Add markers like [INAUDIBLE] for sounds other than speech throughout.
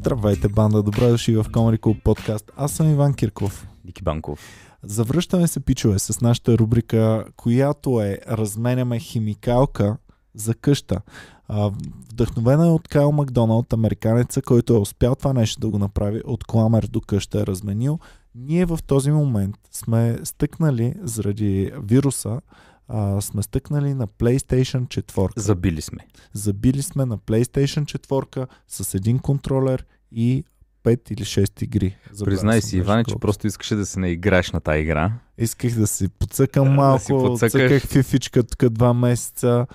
Здравейте, банда! Добре дошли в Comedy Club подкаст. Аз съм Иван Кирков. Ники Банков. Завръщаме се, пичове, с нашата рубрика, която е Разменяме химикалка за къща. А, вдъхновена е от Кайл Макдоналд, американеца, който е успял това нещо да го направи от кламер до къща, е разменил. Ние в този момент сме стъкнали заради вируса а, сме стъкнали на PlayStation 4. Забили сме. Забили сме на PlayStation 4 с един контролер и 5 или 6 игри. Признай си, Иване, че просто искаше да се наиграеш на тази игра. Исках да си подсъкам да, малко, да си подсъкаш. цъках фифичка тук два месеца.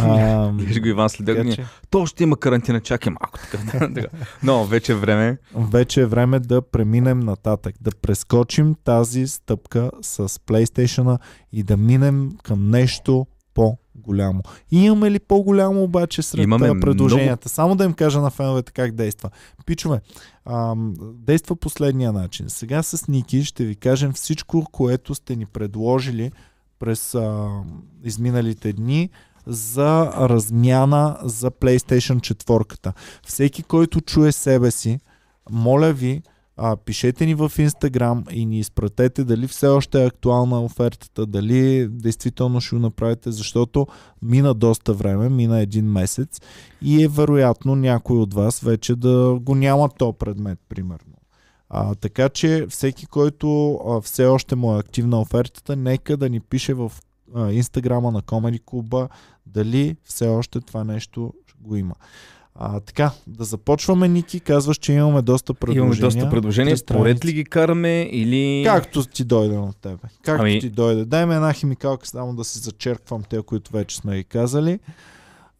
а, Виж го Иван след години. Че... То ще има карантина, чакай малко [LAUGHS] така. Но вече е време. Вече е време да преминем нататък, да прескочим тази стъпка с PlayStation и да минем към нещо по голямо. И имаме ли по-голямо обаче сред Имаме предложенията? Много... Само да им кажа на феновете как действа. Пичове, ам, действа последния начин. Сега с Ники ще ви кажем всичко, което сте ни предложили през а, изминалите дни за размяна за PlayStation 4. Всеки, който чуе себе си, моля ви, а, пишете ни в Инстаграм и ни изпратете дали все още е актуална офертата, дали действително ще го направите, защото мина доста време, мина един месец и е вероятно някой от вас вече да го няма то предмет, примерно. А, така че всеки, който а, все още му е активна офертата, нека да ни пише в а, инстаграма на Comedy Club дали все още това нещо го има. А, така, да започваме, Ники. Казваш, че имаме доста предложения. Имаме доста предложения. Според ли ги караме или... Както ти дойде на тебе. Както ами... ти дойде. Дай ми една химикалка, само да си зачерквам те, които вече сме ги казали.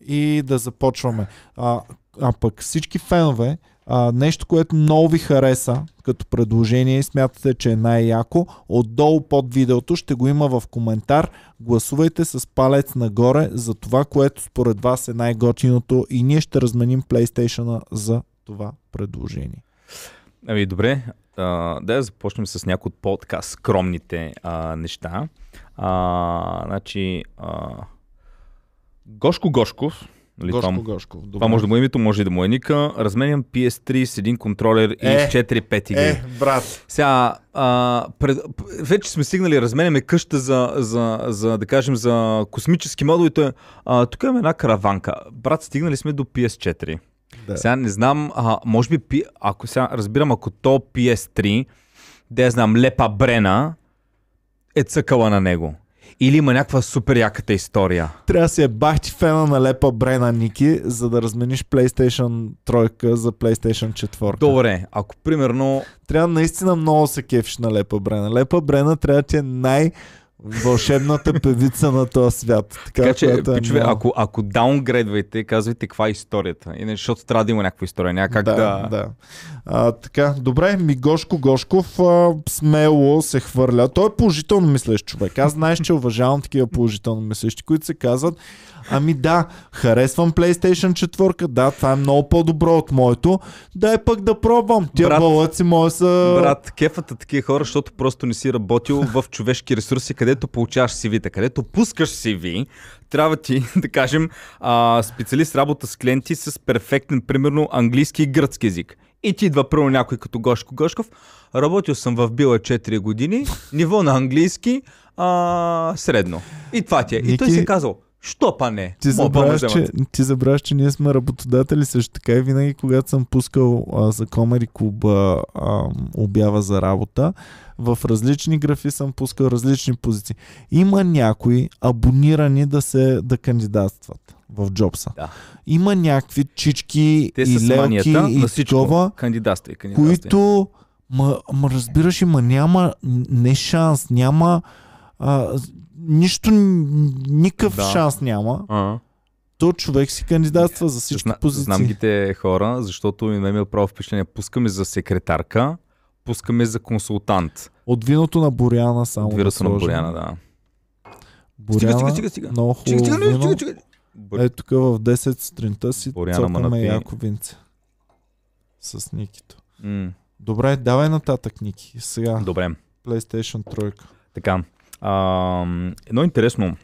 И да започваме. А, а пък всички фенове, а, нещо, което много ви хареса като предложение и смятате, че е най-яко, отдолу под видеото ще го има в коментар. Гласувайте с палец нагоре за това, което според вас е най-готиното и ние ще разменим PlayStation за това предложение. Ами добре, а, да започнем с някои от по-така скромните а, неща. А, значи, а, Гошко Гошков Нали, Гошко, това, Гошко. Добре. Това може да му е името, може и да му е ника. Разменям PS3 с един контролер е, и с 4-5 игри. Е, брат. Сега, а, пред, вече сме стигнали, разменяме къща за, за, за, да кажем, за космически а, тук имаме една караванка. Брат, стигнали сме до PS4. Да. Сега не знам, а, може би, ако сега разбирам, ако то PS3, да я знам, Лепа Брена е цъкала на него. Или има някаква супер яката история? Трябва да си е бахти фена на Лепа Брена Ники, за да размениш PlayStation 3 за PlayStation 4. Добре, ако примерно... Трябва наистина много се кефиш на Лепа Брена. Лепа Брена трябва да ти е най- вълшебната певица на този свят. Така, така че, е пичове, много... ако, ако даунгрейдвайте, казвайте каква е историята. Иначе, защото трябва да има някаква история. Няма как да... да... да. А, така, добре, ми Гошко Гошков а, смело се хвърля. Той е положително мислещ човек. Аз знаеш, че уважавам такива положително мислещи, които се казват Ами да, харесвам PlayStation 4, да, това е много по-добро от моето. Дай пък да пробвам. Тия брат, болъци мои са... Брат, кефата такива хора, защото просто не си работил в човешки ресурси, където получаваш CV-та, където пускаш CV, трябва ти, [LAUGHS] да кажем, а, специалист работа с клиенти с перфектен, примерно, английски и гръцки език. И ти идва първо някой като Гошко Гошков. Работил съм в Била 4 години, ниво на английски, а, средно. И това ти е. И той си е казал, Що па не? Ти забравяш, че, ти забравяш, че ние сме работодатели също така и винаги, когато съм пускал а, за Комери клуба а, обява за работа, в различни графи съм пускал различни позиции. Има някои абонирани да се да кандидатстват в Джобса. Да. Има някакви чички Те и лелки и такова, които ма, ма разбираш и ма няма не шанс, няма а, нищо, никакъв да. шанс няма. А-а. То човек си кандидатства за всички Зна, позиции. Знам ги те хора, защото ми имал право впечатление. Пускаме за секретарка, пускаме за консултант. От виното на Боряна само. От виното да на Боряна, да. Боряна, стига, стига, стига. Много хубаво стига, стига, стига, стига. Е, тук в 10 сутринта си Боряна цокаме яко винце. С Никито. Mm. Добре, давай нататък, Ники. Сега. Добре. PlayStation 3. Така. А, едно интересно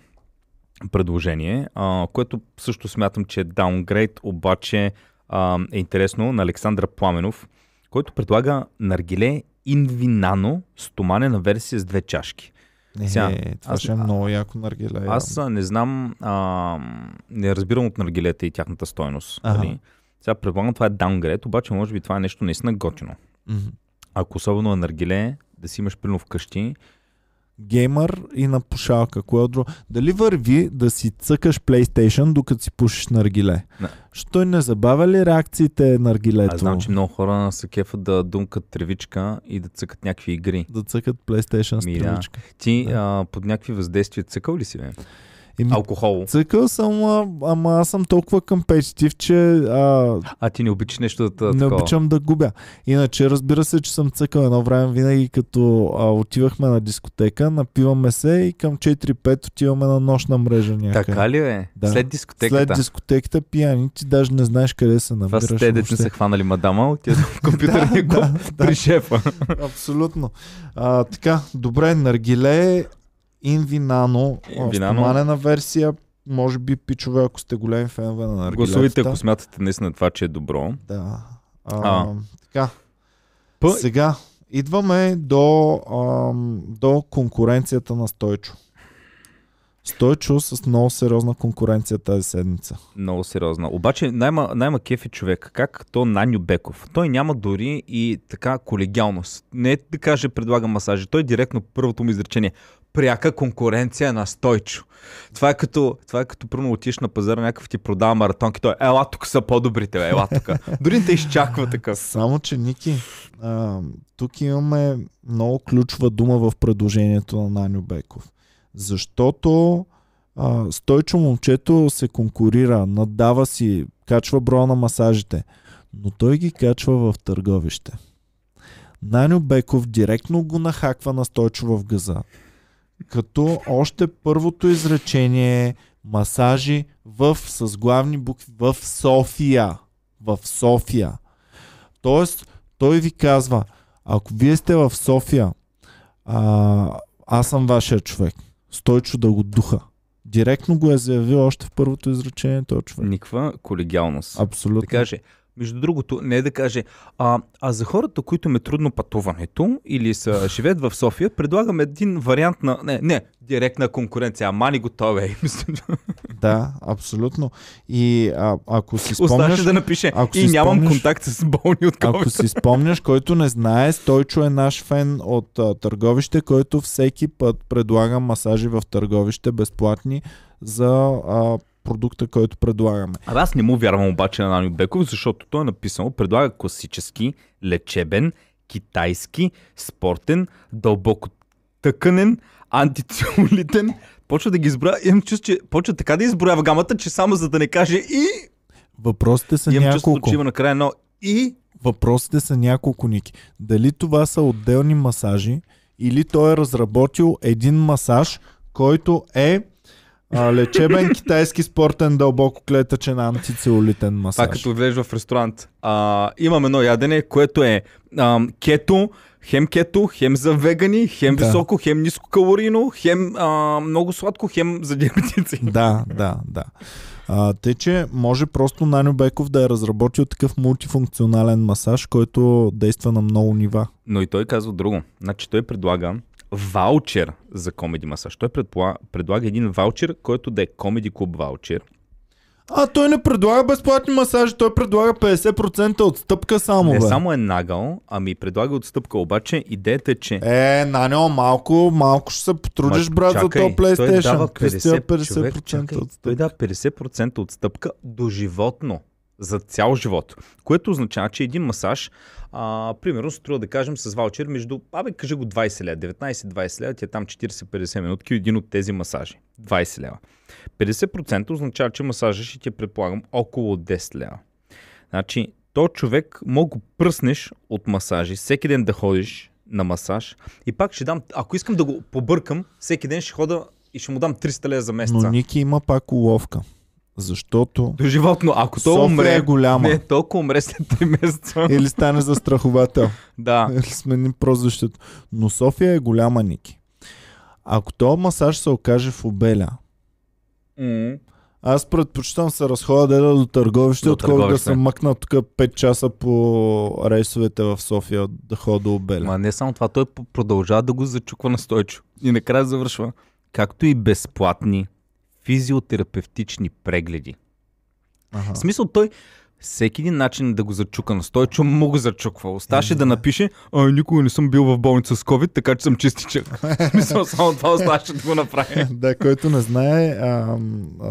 предложение, а, което също смятам, че е даунгрейд, обаче а, е интересно на Александър Пламенов, който предлага наргиле инвинано стоманена версия с две чашки. Е, Сега, това аз- ще е много яко наргиле. Аз а, не знам, а, не разбирам от наргилета и тяхната стойност. Ага. Нали? Сега предполагам това е даунгрейд, обаче може би това е нещо наистина готино. Мгм. Ако особено е наргиле, да си имаш пилно вкъщи, Геймър и на пушалка. Кое от? Дали върви да си цъкаш PlayStation, докато си пушиш наргиле? Не. Що не забавя ли реакциите наргилето? аз знам, че много хора се кефат да думкат тревичка и да цъкат някакви игри. Да цъкат PlayStation с Ми, да. тръвичка. Ти Да. а, под някакви въздействия цъкал ли си, бе? Еми, Алкохол. Цъкал съм, а, ама аз съм толкова компетитив, че а, А ти не обичаш нещо да не такова. обичам да губя. Иначе разбира се, че съм цъкал едно време винаги като а, отивахме на дискотека, напиваме се и към 4-5 отиваме на нощна мрежа някъде. Така ли е? Да. След дискотеката. След дискотеката пияни, ти даже не знаеш къде се Това набираш. са те, дете са хванали мадама, отидат [LAUGHS] в компютърния да, клуб да, при шефа. Абсолютно. А, така, добре, наргиле, инвинано, стоманена версия, може би пичове, ако сте големи фенове на наргилетата. Гласувайте, ако смятате наистина това, че е добро. Да. А, А. Така, П- сега идваме до, ам, до конкуренцията на Стойчо. Стойчо с много сериозна конкуренция тази седмица. Много сериозно. Обаче най-ма, най-ма кеф е човек. Как то Наню Беков. Той няма дори и така колегиалност. Не е да каже предлага масажи. Той директно първото му изречение. Пряка конкуренция на Стойчо. Това е като, това е като първо отиш на пазара, някакъв ти продава маратонки. Той, ела тук са по-добрите, бе, ела тук. [LAUGHS] Дори не те изчаква такъв. Само, че Ники, а, тук имаме много ключова дума в предложението на Наню Беков. Защото а, Стойчо момчето се конкурира, надава си, качва броя на масажите, но той ги качва в търговище. Наню Беков директно го нахаква на Стойчо в газа. Като още първото изречение масажи в, с главни букви в София. В София. Тоест, той ви казва, ако вие сте в София, а, аз съм вашия човек. Стойчо да го духа. Директно го е заявил още в първото изречение този човек. Никаква колегиалност. Да Абсолютно. каже, между другото, не е да каже, а, а за хората, които им е трудно пътуването или са [LAUGHS] живеят в София, предлагам един вариант на... Не, не, директна конкуренция. А мани го той, бе. Да, абсолютно. И а, ако си Оставаше спомняш, да напише ако и нямам спомняш- контакт с болни от ако COVID. си спомняш, който не знае, Стойчо е наш фен от а, търговище, който всеки път предлага масажи в търговище безплатни за а, продукта, който предлагаме. Абе, аз не му вярвам обаче на Наню Беков, защото той е написано, предлага класически, лечебен, китайски, спортен, дълбоко тъканен, антицелулитен. Почва да ги изброя. Имам чувство, че почва така да изброява гамата, че само за да не каже и... Въпросите са Имам чувство, няколко. че има накрая едно и... Въпросите са няколко, Ники. Дали това са отделни масажи или той е разработил един масаж, който е а, лечебен [LAUGHS] китайски спортен дълбоко клетъчен антицелулитен масаж. Това като влезеш в ресторант. А, имам едно ядене, което е а, кето, хем кето, хем за вегани, хем Да. високо, хем ниско калорийно, хем а, много сладко, хем за диабетици. [LAUGHS] Да, да, да. А, те, че може просто Наню Беков да е разработил такъв мултифункционален масаж, който действа на много нива. Но и той казва друго. Значи той предлага ваучер за комеди масаж. Той предполага, предлага един ваучер, който да е комеди клуб ваучер. А той не предлага безплатни масажи, той предлага 50% отстъпка само, Не бе. само е нагъл, ами предлага отстъпка. Обаче идеята е, че Е, Наньо, малко, малко ще се потрудиш, Ма, брат, за чакай, този PlayStation. Той дава Какви са тия 50%, човек, 50% чакай, той отстъпка. дава 50% отстъпка до животно. За цял живот. Което означава, че един масаж, а, примерно, струва да кажем с ваучер между, абе, кажи го 20 лева, 19-20 лева, ти е там 40-50 минутки един от тези масажи. 20 лева. 50% означава, че масажа ще ти е, предполагам, около 10 лева. Значи, то човек мога го пръснеш от масажи, всеки ден да ходиш на масаж и пак ще дам, ако искам да го побъркам, всеки ден ще хода и ще му дам 300 лева за месеца. Но Ники има пак уловка. Защото До животно, ако то София умре, е голяма. не, толкова умре след 3 месеца. Или стане застраховател. да. Или смени прозвището. Но София е голяма, Ники. Ако този масаж се окаже в обеля, М. Аз предпочитам се разходя деда до търговище, отколкото да съм мъкнал тук 5 часа по рейсовете в София да ходя до Обеля. Ма не само това, той продължава да го зачуква на стойчо. И накрая завършва. Както и безплатни физиотерапевтични прегледи. Ага. В смисъл той всеки един начин да го зачука на стойчо му го зачуква. Оставаше Е, да да. напише, а никога не съм бил в болница с COVID, така че съм чистичък. [LAUGHS] Смисъл само това оставаше да го направи. да, който не знае, а,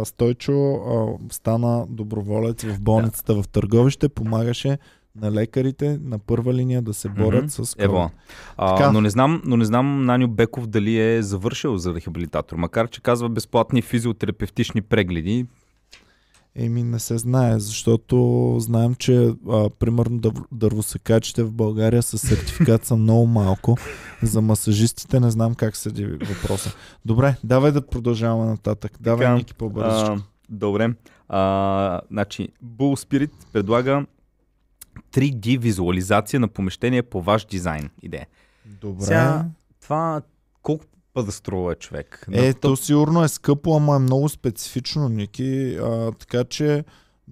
Стойчо а, стана доброволец в болницата в Търговище, помагаше на лекарите на първа линия да се борят Мгм. с. Ево. А, Така. но, не знам, но не знам Наню Беков дали е завършил за рехабилитатор, макар че казва безплатни физиотерапевтични прегледи. Еми не се знае, защото знаем, че а, примерно дър- дървосекачите в България с сертификат са много малко. За масажистите не знам как седи въпроса. Добре, давай да продължаваме нататък. Давай, Така, Ники, по-бързо. Добре. А, значи, Bull Spirit предлага 3D визуализация на помещение по ваш дизайн. Идея. Добре. сега- Това колко па да струва човек? Е, На- то сигурно е скъпо, ама е много специфично, Ники. А, така че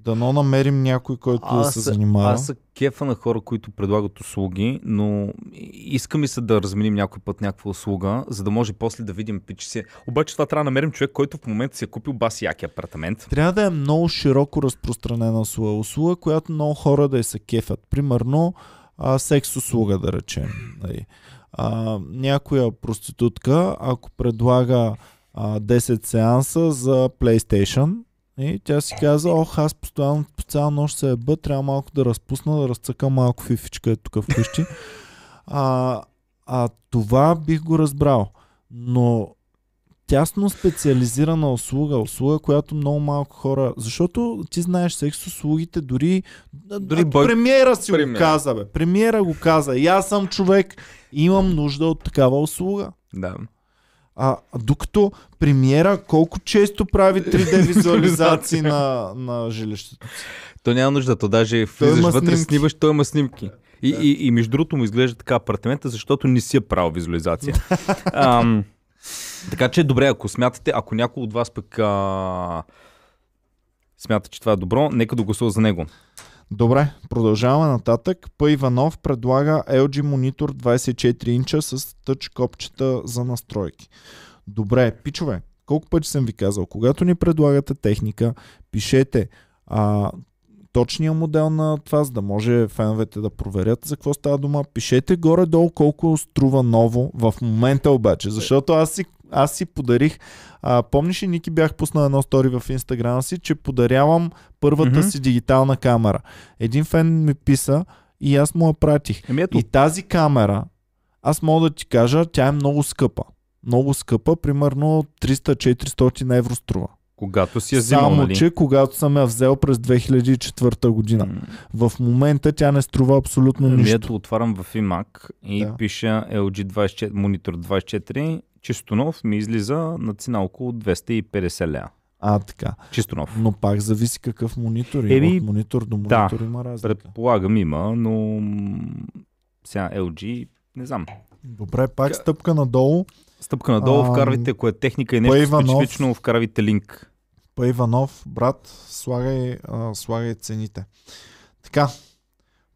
дано намерим някой, който да се занимава. Аз са кефа на хора, които предлагат услуги, но иска ми се да разменим някой път някаква услуга, за да може после да видим пич си. Обаче това трябва да намерим човек, който в момента си е купил баси яки апартамент. Трябва да е много широко разпространена услуга. Услуга, която много хора да се кефят. Примерно, а, секс услуга, да речем. Нали. А, някоя проститутка, ако предлага а, 10 сеанса за PlayStation, и тя си каза, ох, аз постоянно по цяла нощ се еба, трябва малко да разпусна, да разцъкам малко фифичка е тук вкъщи. [LAUGHS] А, а това бих го разбрал. Но тясно специализирана услуга, услуга, която много малко хора... Защото ти знаеш секс услугите, дори... Дори бой- Премиера си Премиера. го каза, бе. Премиера го каза. И аз съм човек, имам нужда от такава услуга. Да. А докато премиера колко често прави 3D [LAUGHS] визуализации на, на жилището? То няма нужда, то даже влизаш вътре, снимки. снимаш, той има снимки. И, и, и между другото му изглежда така апартамента, защото не си е правил визуализация. [LAUGHS] Ам, така че добре, ако смятате, ако някой от вас пък а, смята, че това е добро, нека да гласува за него. Добре, продължаваме нататък. П. Иванов предлага LG монитор 24 инча с тъч копчета за настройки. Добре, пичове, колко пъти съм ви казал, когато ни предлагате техника, пишете а, точния модел на това, за да може феновете да проверят за какво става дума. Пишете горе-долу колко струва ново в момента обаче, защото аз си, аз си подарих а, помниш ли, Ники, бях пуснал едно стори в инстаграма си, че подарявам първата Мгм. си дигитална камера. Един фен ми писа и аз му я пратих. Еми ето, И тази камера, аз мога да ти кажа, тя е много скъпа. Много скъпа, примерно 300-400 евро струва. когато си я взимал, Само, нали? че когато съм я взел през 2004 година. М, В момента тя не струва абсолютно Ами нищо. ето отварям в iMac и Да. пиша LG 24, монитор 24, чисто нов ми излиза на цена около 250 лева. А, така. Чисто нов. Но пак зависи какъв монитор има. Еми, От монитор до да. монитор има разлика. Предполагам има, но сега LG, не знам. Добре, пак стъпка надолу. Стъпка надолу, Ам, вкарвайте, ако е техника и нещо Пейванов. специфично, вкарвайте линк. Па Иванов, брат, слагай, а, слагай цените. Така,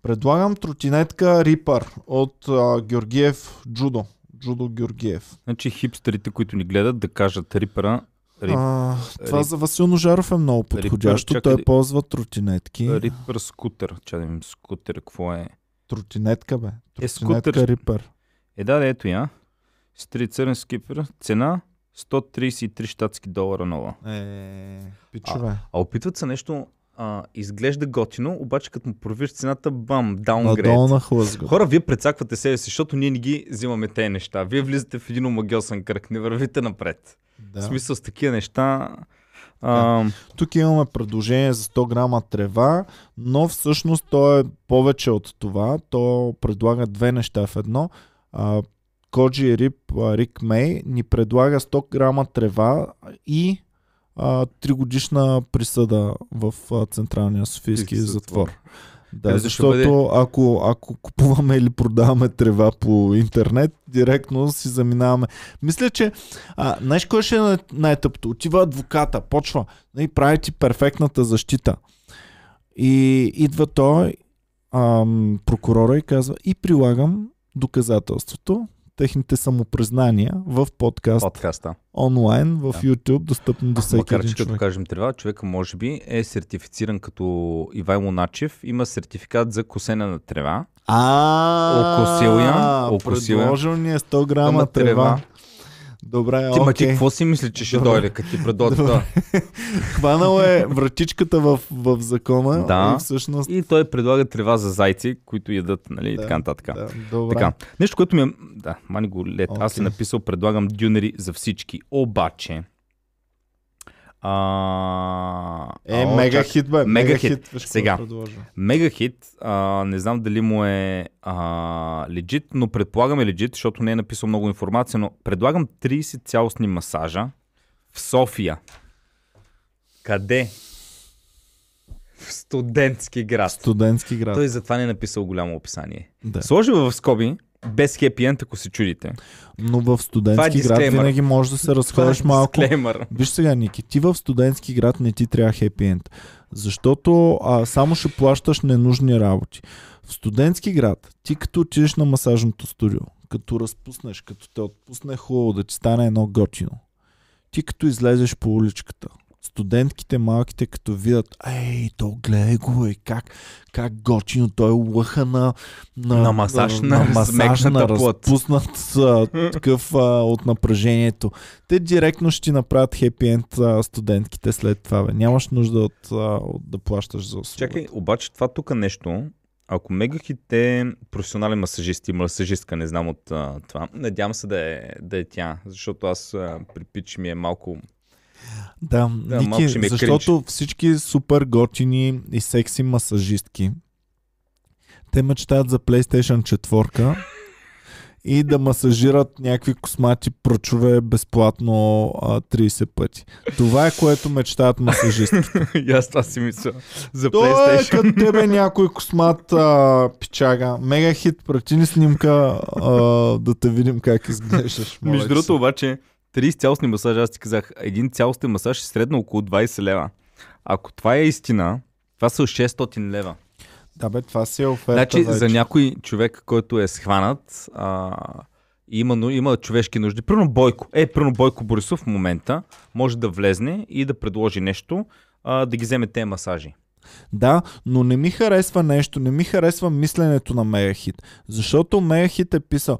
предлагам тротинетка Reaper от а, Георгиев Джудо. Джудо Георгиев. Значи хипстерите, които ни гледат, да кажат рипера, рип, А, това Рип- за Васил Ножаров е много подходящо. чакай, Той ползва тротинетки. рипер скутер. Чадем скутер, какво е? Тротинетка, бе. Е, Тротинетка скутер. Reaper. Е, да, да, ето я. 7 скипер. Цена 133 щатски долара нова. Е, пичове. А опитват се нещо, а, изглежда готино, обаче като му провиш цената, бам, даунгрейд. Надолу на. Хора, вие прецаквате себе си, защото ние не ги взимаме тези неща. Вие влизате в един омагиосен кръг, не вървите напред. Да. В смисъл с такива неща. А, Тук имаме предложение за 100 грама трева, но всъщност то е повече от това. То предлага две неща в едно. А, Коджи Рип Рик Мей ни предлага 100 грама трева и а, 3 годишна присъда в а, Централния Софийски затвор. затвор. Да, защото ако, ако купуваме или продаваме трева по интернет, директно си заминаваме. Мисля, че а, знаеш кой ще е най- най-тъпто? Отива адвоката, почва и прави ти перфектната защита. И идва той, ам, прокурора и казва и прилагам доказателството, техните самопризнания в подкаст Подкаста. онлайн в Да. YouTube, достъпно до всеки Макар, един че като човек. кажем трева, човека може би е сертифициран като Ивайло Начев. Има сертификат за косене на трева. А, Окосил я. Предложил ни е 100 грама Ама трева. Добре, Ти, ма ти какво си мисли, че ще Добре. дойде, като ти това? [LAUGHS] Хванал е вратичката в, в закона Да. и всъщност... И той предлага трева за зайци, които ядат, нали, и Да, така нататък. Да, добре. Така. Нещо, което ми е... Да, мани го лет. Аз си Окей. написал, предлагам дюнери за всички. Обаче... А... Е, о, мега чак. хит, бе. Мега хит. Виж какво Сега. Мега хит, а, не знам дали му е а, легит, но предполагам е легит, защото не е написал много информация, но предлагам 30 цялостни масажа в София. Къде? В студентски град. Студентски град. Той затова не е написал голямо описание. Да. Сложи в скоби, без хепи енд, ако се чудите. Но в Това е студентски град винаги можеш да се разходиш е малко. Дисклеймър. Виж сега, Ники, ти в студентски град не ти трябва хепи енд. Защото а, само ще плащаш ненужни работи. В студентски град, ти като отидеш на масажното студио, като разпуснеш, като те отпусне хубаво да ти стане едно готино, ти като излезеш по уличката, студентките малките като видят, ей, то гледай го, е как, как готино, той лъха на, на, На масаж на размекната плът. разпуснат а, такъв а, от напрежението. Те директно ще ти направят хепи енд студентките след това. Бе. Нямаш нужда от, а, от да плащаш за услуга. Чакай, обаче това тук нещо, ако Мегахит е професионален масажист и масажистка, не знам от а, това, надявам се да е, да е тя, защото аз а, при пич ми е малко... Да, Да, Ники, е защото всички супер готини и секси масажистки те мечтаят за PlayStation 4 и да масажират някакви космати пръчове безплатно а, 30 пъти. Това е което мечтаят масажистките. [LAUGHS] и аз това си мисля за То е PlayStation. като тебе някой космат а, пичага. Мега хит, прати ни снимка а, да те видим как изглеждаш. Между другото обаче, 30 цялостни масажа, аз ти казах, един цялостен масаж е средно около 20 лева. Ако това е истина, това са 600 лева. Да бе, това си е оферта Значи вече. за някой човек, който е схванат, а, има, ну- има човешки нужди. Пръвно Бойко. Е, пръвно Бойко Борисов в момента може да влезне и да предложи нещо, а, да ги вземе те масажи. Да, но не ми харесва нещо, не ми харесва мисленето на Мегахит. Защото Мегахит е писал,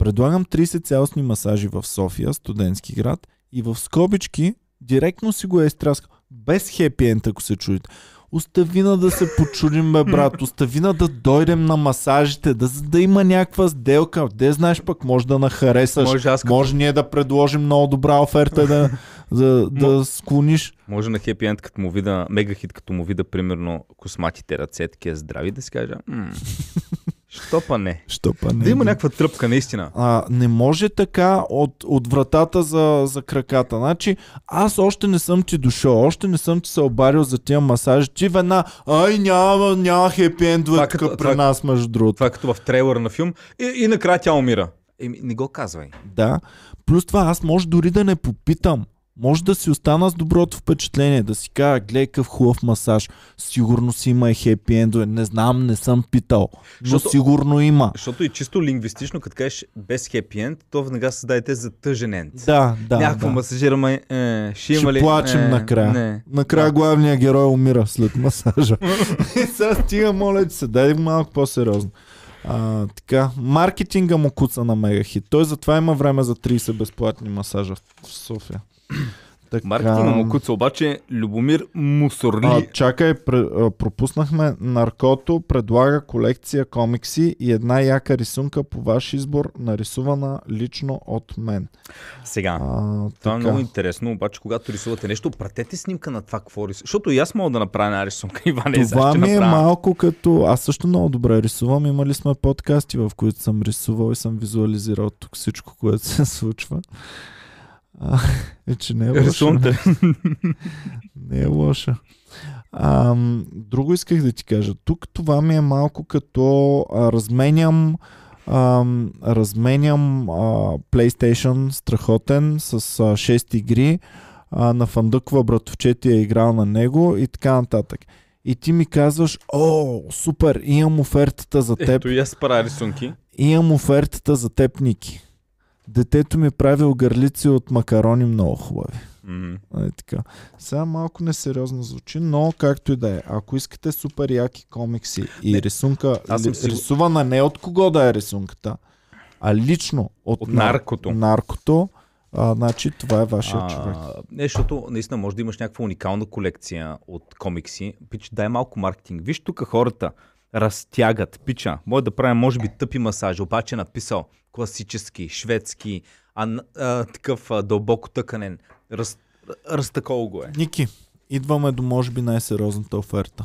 предлагам 30 цялостни масажи в София, студентски град, и в скобички директно си го е изтраскал. Без хепи енд, ако се чудите. Оставина да се почудим, бе, брат. [LAUGHS] Оставина да дойдем на масажите, да, да има някаква сделка. Де знаеш пък, може да нахаресаш. Може, Може аз като, може ние да предложим много добра оферта да, да, да склониш. може на хепи енд, като му вида, мегахит, като му вида, примерно, косматите ръце, такива здрави, да си кажа, «М, [LAUGHS] що па не? Що па не? Да има някаква тръпка, наистина. А, не може така от, от вратата за, за краката. Значи, аз още не съм ти дошъл, още не съм ти се обарил за тия масажи. Ти веднага, ай, няма, няма хепи ендове тук като- при това- нас, между другото. Това е като в трейлера на филм и, и накрая тя умира. Еми, не го казвай. Да. Плюс това, аз може дори да не попитам. Може да си остана с доброто впечатление, да си кажа, гледай какъв хубав масаж, сигурно си има и хепи ендове, не знам, не съм питал, но Защото- сигурно има. Защото и чисто лингвистично, като кажеш без хепи енд, то веднага създадете за тъжен енд. Да, да, Някакво да. масажираме, е, ще има Ще ли? плачем е, накрая. Не. Накрая Да. главният герой умира след масажа. [LAUGHS] И сега стига, моля ти се, дай малко по-сериозно. А, така, маркетинга му куца на Мегахит. Той затова има време за 30 безплатни масажа в София. Така, Маркетинга му куца, обаче Любомир Мусорли. А, чакай, пр- пропуснахме Наркото, предлага колекция комикси и една яка рисунка по ваш избор, нарисувана лично от мен. Сега, А, това така. е много интересно, обаче когато рисувате нещо, пратете снимка на това какво рисувате. Защото и аз мога да направя една рисунка, [LAUGHS] Иван е, Това ми е направя. малко като... Аз също много добре рисувам. Имали сме подкасти, в които съм рисувал и съм визуализирал тук всичко, което се случва. А, [LAUGHS] е, че не е лоша. Рисунката. [LAUGHS] Не е лоша. А, друго исках да ти кажа. Тук това ми е малко като а, разменям а, разменям а, PlayStation страхотен с а, 6 игри, а, на фандъква братовчети е играл на него и така нататък. И ти ми казваш, о, супер, имам офертата за теб. Ето и аз правя рисунки. Имам офертата за теб, Ники. Детето ми прави гърлици от макарони много хубави. М. Нали, така. Сега малко несериозно звучи, но както и да е. Ако искате супер яки комикси и Не, рисунка, аз съм ли- рисувана не от кого да е рисунката, а лично от, От нар- наркото. наркото а, значи това е вашия човек. Не, защото наистина може да имаш някаква уникална колекция от комикси. Пич, дай малко маркетинг. Виж тук хората разтягат. Пича, може да правим може би тъпи масажи, обаче е написал класически, шведски, а, а, такъв а, дълбоко тъканен. Раз, разтакол го е. Ники, идваме до може би най-сериозната оферта.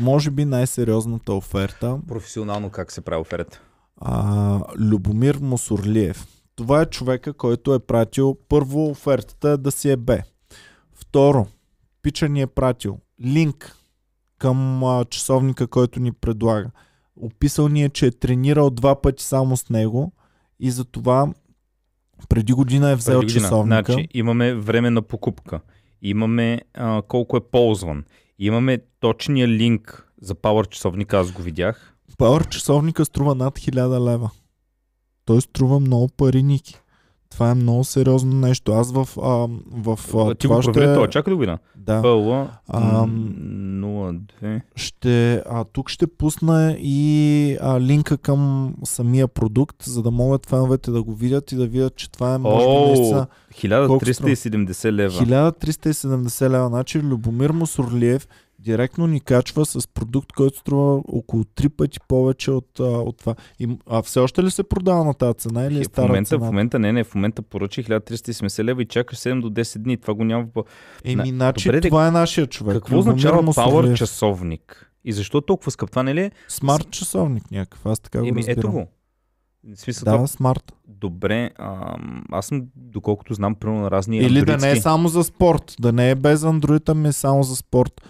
Може би най-сериозната оферта Професионално как се прави оферта. а, Любомир Мусорлиев. Това е човека, който е пратил първо офертата е да си е Б. Второ, Пича ни е пратил линк към а, часовника, който ни предлага. Описал ни е, че е тренирал два пъти само с него и затова преди година е взел Преди година. часовника. Значи, имаме време на покупка. Имаме а, колко е ползван. Имаме точния линк за Power часовника, аз го видях. Пауър часовника струва над 1000 лева. Той струва много пари, Ники. Това е много сериозно нещо. Аз в, а, в а, Ти го това провери ще... това, чакай да го видя. Да. Пълва 02. ще, а, тук ще пусна и а, линка към самия продукт, за да могат феновете да го видят и да видят, че това е може би наистина 1370 лева. 1370 лева. Значи Любомир Мусорлиев директно ни качва с продукт, който струва около 3 пъти повече от, а, от това. И, а все още ли се продава на тази цена или е в, стара момента, цена? в момента не, не, в момента поръчи 1370 лева и чакаш 7 до 10 дни. Това го няма. в- Еми, На- значи Добре, това е нашия човек. Какво означава. Power часовник? И защо толкова скъп? Това не ли е? Смарт часовник някакъв. Аз така го Еми, разбирам. ето го. В смисъл, Да, това, смарт. добре, ам, аз съм, доколкото знам, примерно на разни Или да не е андроидски- само за спорт. Да не е без Android, ами е само за спорт.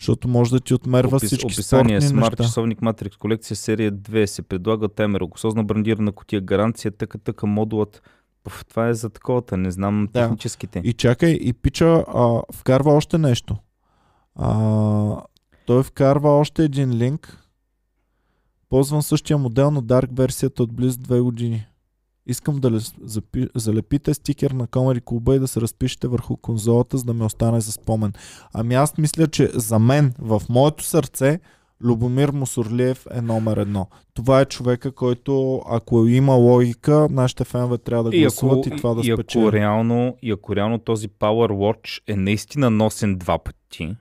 Защото може да ти отмерва Опис, всички описание спортни Smart неща. часовник Matrix колекция серия 2 се предлага таймер, луксозна брандирана котия, гаранция, тъка тъка модулът. Пъв, това е за таковата, не знам Да. техническите. И чакай, и пича а, вкарва още нещо. А, той вкарва още един линк. Ползвам същия модел на Dark версията от близо две години. Искам да запи, залепите стикер на Comedy клуба и да се разпишете върху конзолата, за да ме остане за спомен. Ами аз мисля, че за мен, в моето сърце, Любомир Мусорлиев е номер едно. Това е човека, който, ако има логика, нашите фенове трябва да И гласуват ако, и това да и, ако спечели. реално, и ако реално този Power Watch е наистина носен два пъти,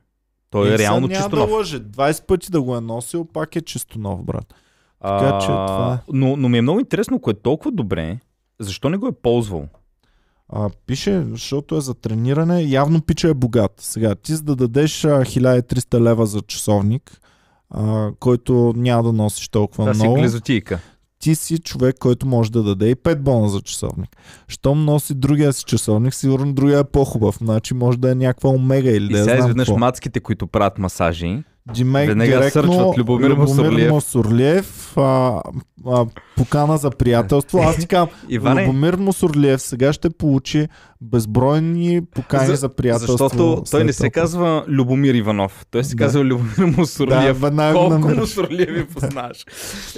той И е реално няма чисто да нов. лъже. 20 пъти да го е носил, пак е чисто нов, брат. Така че това е. но, но ми е много интересно, ако е толкова добре, защо не го е ползвал? А, пише, защото е за трениране. Явно пича е богат. Сега, ти за да дадеш а, 1300 лева за часовник, а, който няма да носиш толкова си много, глезотийка. ти си човек, който може да даде и 5 бона за часовник. Щом носи другия си часовник, сигурно другия е по-хубав. Значи може да е някаква омега или И да сега изведнъж мацките, които правят масажи, Димек Веднага директно сърчват Любомир Мусорлиев. Мусорлиев а, а, покана за приятелство. Аз ти казвам, [LAUGHS] Иване, Любомир Мусорлиев сега ще получи безбройни покани за, За- приятелство. защото той не се казва Любомир Иванов, той се Да. казва Любомир Да, Мусорлиев. го Колко намираш. Мусорлиеви [LAUGHS] познаваш?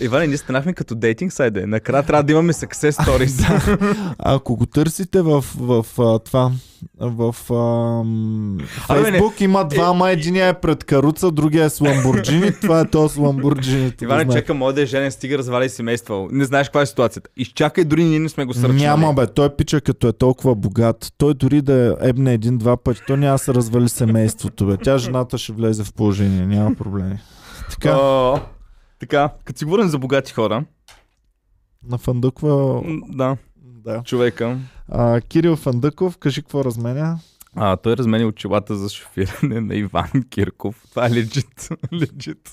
Иване, ние станахме като дейтинг сайде. Накрая трябва да имаме success stories. [LAUGHS] Ако го търсите в, в, в това, в ам. Фейсбук има двама, единия е пред каруца, другия е с Ламбурджини, [LAUGHS] това е то с Ламбурджини. Иване, чека, може да е женен, стига развали семейство. Не знаеш каква е ситуацията. Изчакай, дори ние не сме го сръчнали. Няма бе, той пича като е толкова богат. Той дори да ебне един-два пъти, той няма да се развали семейството бе. Тя [LAUGHS] жената ще влезе в положение, няма проблеми. Така, О, така, като си говорим за богати хора, на Фандъква, да, да. човека, А, Кирил Фандъков, кажи какво разменя. а, той размени очилата за шофиране на Иван Кирков. Това е легит. [LAUGHS] легит.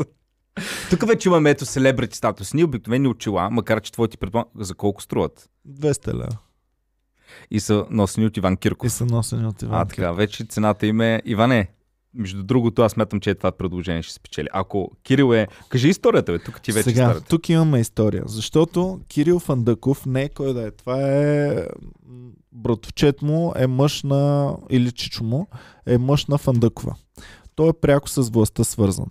Тук вече имаме ето селебрити статус. Ние обикновени очила, макар че твоите предполагам, за колко струват? 200 лева. И са носени от Иван И Кирков. са носени от Иван А, така, вече цената им е... Иване, между другото, аз смятам, че е това предложение ще спечели. Ако Кирил е... Кажи историята, бе, тук ти вече Сега, историята. тук имаме история, защото Кирил Фандъков не е кой да е. Това е братовчет му е мъж на, или чичо му е мъж на Фандъкова. Той е пряко с властта свързан.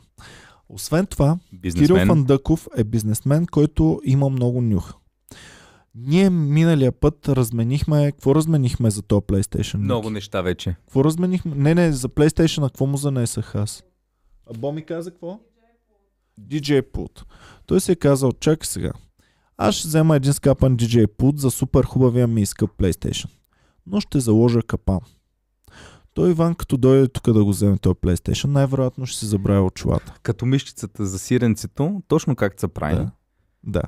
Освен това, Кирил Бизнесмен. Фандъков е бизнесмен, който има много нюх. Ние миналия път разменихме, какво разменихме за този PlayStation? Ники? Много неща вече. Какво разменихме? Не, не, за PlayStation, какво му занесах аз? А Бо ми каза какво? DJ Pult. Той си е казал, чакай сега. Аз ще взема един скапан DJ Pult за супер хубавия ми скъп PlayStation. Но ще заложа капан. Той Иван, като дойде тук да го вземе този PlayStation, най-вероятно ще се забравя очилата. Като мишчицата за сиренцето, точно както се прави. Да. Да.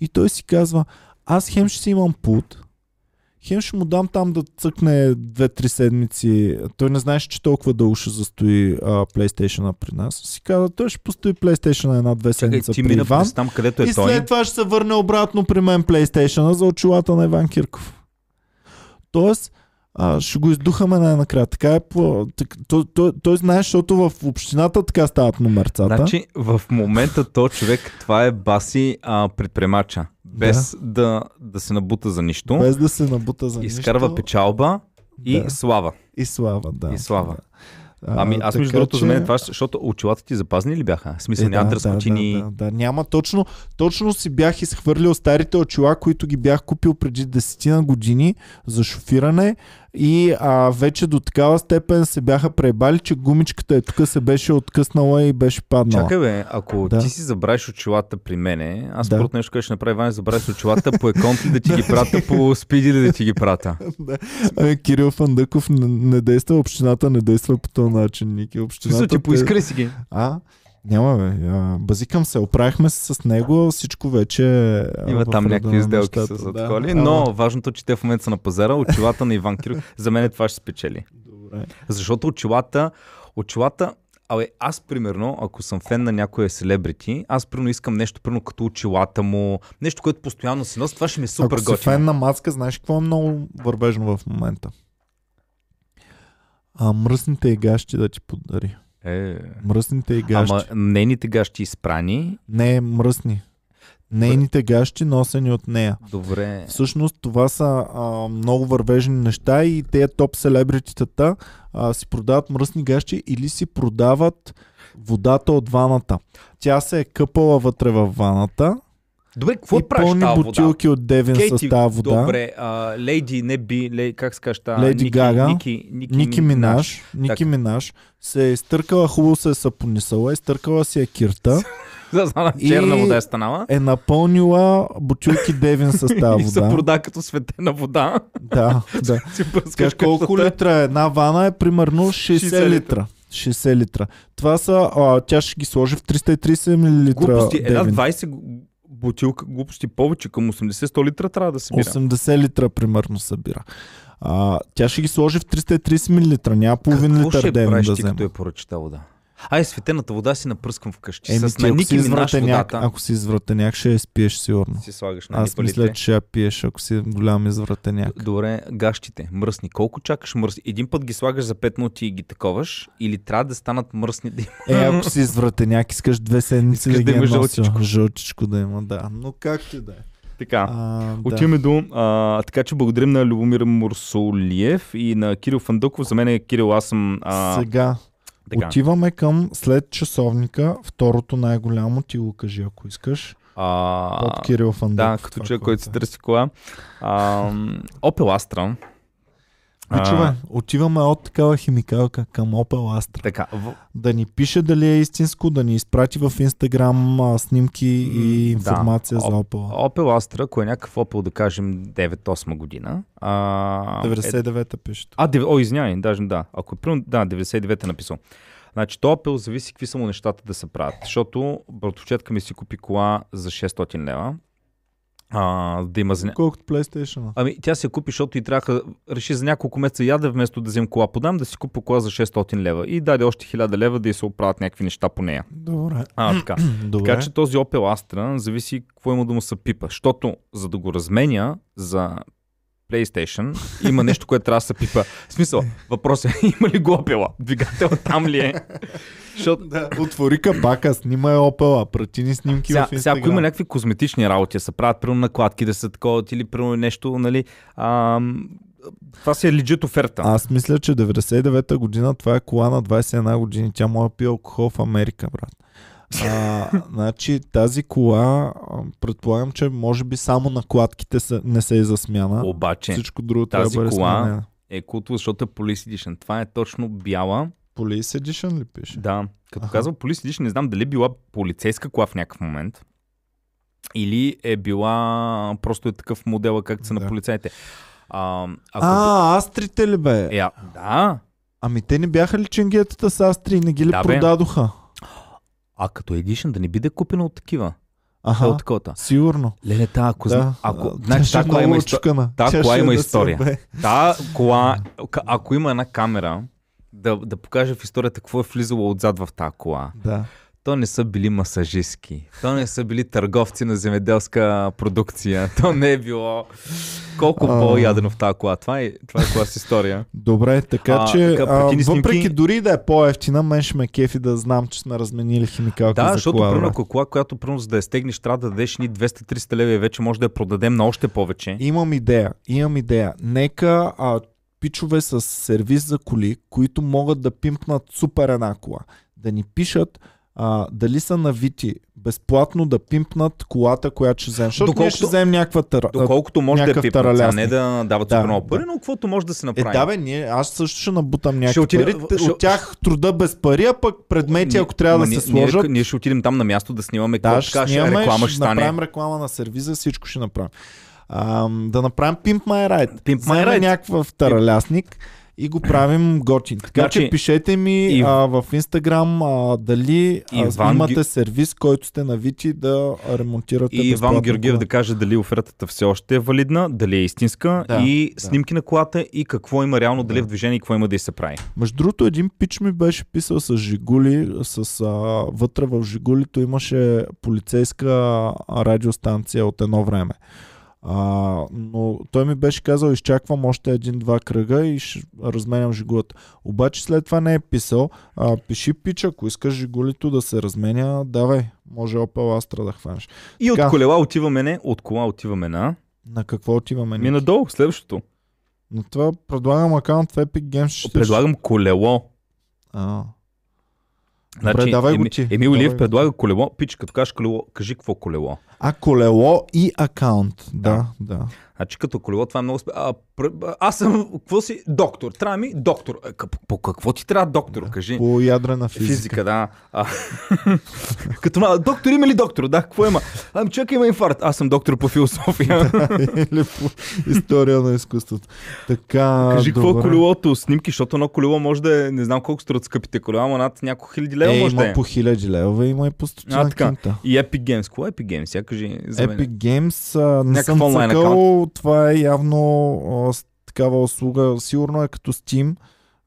И той си казва, аз хем ще си имам пулт, хем ще му дам там да цъкне 2-3 седмици. Той не знаеше, че толкова дълго ще застои а, PlayStation при нас. Си каза, той ще постои PlayStation една-две седмица ти при Иван. там, където е И той. след това ще се върне обратно при мен PlayStation за очилата на Иван Кирков. Тоест, а, ще го издухаме най-накрая. Така е по... Так, той, той, той знае, защото в общината така стават номерцата. Значи, в момента то човек, това е баси а, предприемача. Без да. Да, се набута за нищо. без да се набута за изкарва нищо. печалба и Да. слава. И слава, да. И слава. А, Ами аз между другото за че- мен това, защото очилата ти запазни ли бяха? В смисъл Е, няма да, дръскотини. Да, да, да, няма. Точно, точно си бях изхвърлил старите очила, които ги бях купил преди десетина години за шофиране и а, вече до такава степен се бяха пребали, че гумичката е тук се беше откъснала и беше паднала. Чакай бе, ако Да. ти си забравиш очилата при мене, аз Да. първото нещо, което ще направя, Иван, е забравиш очилата по еконт ли да ти ги пратя, по спиди ли да ти ги пратя. [LAUGHS] Да. Ами, Кирил Фандъков не, не действа, общината не действа по този начин, Ники. Общината ти поискали си ги. А, няма бе. А, базикам се. Оправихме се с него. Всичко вече е Има там някакви сделки нещата, с да. отколи, Ама- но важното, че те в момента са на пазара, очилата на Иван Киров, за мен това ще спечели. Добре. Защото очилата, очилата, абе, аз примерно, ако съм фен на някоя селебрити, аз примерно искам нещо, примерно като очилата му, нещо, което постоянно се носи, това ще ми е супер Ако си готино. фен на маска, знаеш какво е много вървежно в момента? А, мръсните и гащи да ти подари. Е, Мръсните и гащи. ама нейните гащи изпрани, Не, мръсни. Нейните гащи носени от нея. добре. Всъщност това са а, много вървежни неща и тези топ селебрититата си продават мръсни гащи или си продават водата от ваната. Тя се е къпала вътре в ваната Добре, какво и правиш пълни тази вода? бутилки от Девин с тази вода. добре, а, лейди, не би, лей, как се Леди Ники, Гага, Ники, Ники, Ники Минаш, Ники. Минаш се е изтъркала, хубаво се е сапонисала, изтъркала си е кирта, [LAUGHS] За черна вода е станала. е напълнила бутилки Девин с [LAUGHS] тази и се вода. прода като светена вода. Да, [LAUGHS] да. Скаш колко литра е? Една вана е примерно 60, 60 литра. 60 литра. Това са, а, тя ще ги сложи в 330 мл. Глупости, една Девин. 20 г- бутилка, глупости повече, към 80-100 литра трябва да се бира. 80 литра примерно събира. А, тя ще ги сложи в 330 мл. Няма половин Какво литър ще Девин правиш да ти, взема. като е поръча вода? Ай, светената вода си напръскам вкъщи. Еми с ти, ако си извратеняк, ако си извратеняк, ще я спиеш сигурно. Си слагаш на Аз мисля, че ще я пиеш, ако си голям извратеняк. Добре, гащите, мръсни. Колко чакаш мръсни? Един път ги слагаш за 5 минути и ги таковаш или трябва да станат мръсни да има? Е, ако си извратеняк, искаш две седмици Искаш да, да има жълтичко. Жълтичко да има, да. Но както и да е. Така. А, да. Отиваме до... А, така че благодарим на Любомир Мурсолиев и на Кирил Фандъков. За мен е Кирил, аз съм... А, Сега, така. отиваме към след часовника, второто най-голямо, ти го кажи, ако искаш. а, От Кирил Фандъков. Да, като човек, който си което е. търси кола. А, Opel Astra. Пичове, отиваме от такава химикалка към Opel Astra. Така, в, Да ни пише дали е истинско, да ни изпрати в Инстаграм снимки и М, да. информация за Opel. Opel Astra, ако е някакъв Opel, да кажем 9-8 година. А, е, 99-та пише. тук. а, дев- о, извинявай, даже да. Ако е примерно, да, 99 е написал. Значи, то Opel зависи какви са му нещата да се правят. Защото братовчетка ми си купи кола за 600 лева. А, да има за... Колкото PlayStation. Ами, тя я купи, защото и трябваха, реши за няколко месеца яде, вместо да взем кола подам, да си купа кола за 600 лева. И даде още 1000 лева да й се оправят някакви неща по нея. Добре. А, така. [CLEARS THROAT] Добре. Така че този Opel Astra зависи какво има да му се пипа. Защото за да го разменя за PlayStation, има нещо, което трябва да се пипа. В смисъл, въпрос е, [LAUGHS] има ли го опела? Двигател там ли е? Защото Да, отвори капака, снимай опела, прати ни снимки сега, в сега, Инстаграм. ако има някакви козметични работи, се правят, примерно накладки да са такова, или примерно нещо, нали, ам, това си е легит оферта. Аз мисля, че 99-та година това е кола на 21 години. Тя може да пие алкохол в Америка, брат. А, значи тази кола, предполагам, че може би само накладките са, не се е за смяна. Обаче Всичко друго трябва тази да бъде кола- е култово, защото е Police Edition. Това е точно бяла. Police Edition ли пише? Да, като Аха. казва Police Edition, не знам дали е била полицейска кола в някакъв момент. Или е била просто е такъв модела, както са Да. на полицайите. А, ако... А, астрите ли бе? Е, а, да. Ами те не бяха ли ченгетата с астри и не ги ли Да, бе. А като Edition да не биде купена от такива. Аха, От такова. сигурно. Леле, та, ако... Да. Да. ако А, значи, ще кола е има история. Та кола има е да история. Та кола, ако има една камера, да, да покаже в историята какво е влизало отзад в тази кола. Да. То не са били масажистки. То не са били търговци на земеделска продукция. То не е било колко А. по-ядено в тази кола. Това е, това е кола с история. Добре, така А, че така, а, снимки. въпреки дори да е по-ефтина, мен ще ме кефи да знам, че сме разменили химикалка да, за защото кола. ако е кола, която примерно, за да я стегнеш, трябва да дадеш ни 200-300 лева и вече може да я продадем на още повече. Имам идея, имам идея. Нека а, пичове с сервис за коли, които могат да пимпнат супер една кола, да ни пишат а, дали са навити безплатно да пимпнат колата, която ще вземем. Защото ние Доколкото- ще вземем някаква търа... а, Доколкото може да някакъв пипнат, таралясник. не да дават Да, много пари, да. но каквото може да се Е, направи. да бе, ние, аз също ще набутам някакви отида- пари. Ще- От тях труда без пари, а пък предмети, ако трябва Ма да ние- се сложат, Ние, ние ще отидем там на място да снимаме Да, какво ще ще снимаме, реклама ще ще стане. направим реклама на сервиза, всичко ще направим. Ам, да направим Pimp My Ride. Pimp My Ride. някакъв таралясник и го правим готин. Така Значи, че пишете ми и- а, в Инстаграм а, дали а, Иван имате сервис, който сте навити да ремонтирате И Иван Георгиев да каже дали офертата все още е валидна, дали е истинска Да, и да. снимки на колата и какво има реално, дали е в движение и какво има да й се прави. Между другото, един пич ми беше писал с Жигули, с а, вътре в Жигулито имаше полицейска радиостанция от едно време. А, но той ми беше казал, изчаквам още един-два кръга и ще разменям Жигулата. Обаче след това не е писал. А, пиши пич, ако искаш Жигулито да се разменя, давай, може Opel Astra да хванеш. И от колела отиваме не, от кола отиваме на... На какво отиваме? Ми надолу, следващото. На това предлагам акаунт в Epic Games. Предлагам колело. А. Добре, давай го ти. Емил го предлага колело. Пич, като кажеш колело, кажи какво колело. А, колело и акаунт. Да, да. Значи като колело това е много... спе- А, аз съм, какво си? Доктор. Трябва ми доктор. Е, По какво ти трябва доктор? Кажи. По ядрена физика. Физика, да. А, [LAUGHS] като ма, доктор има ли доктор? Да, какво има? Ами чакай, има инфаркт. Аз съм доктор по философия. [LAUGHS] Или по история на изкуството. Така, Кажи какво е добре. колелото, снимки, защото едно колело може да е, не знам колко струват скъпите колела, ама над няколко хиляди лева Е, може има да е. по хиляди лева, има и по стотина кинта. И Epic Games. Какво е Epic Games? Сега кажи за мен. Epic Games, а, не Някакъв съм цъкал, това е явно такава услуга, сигурно е като Steam,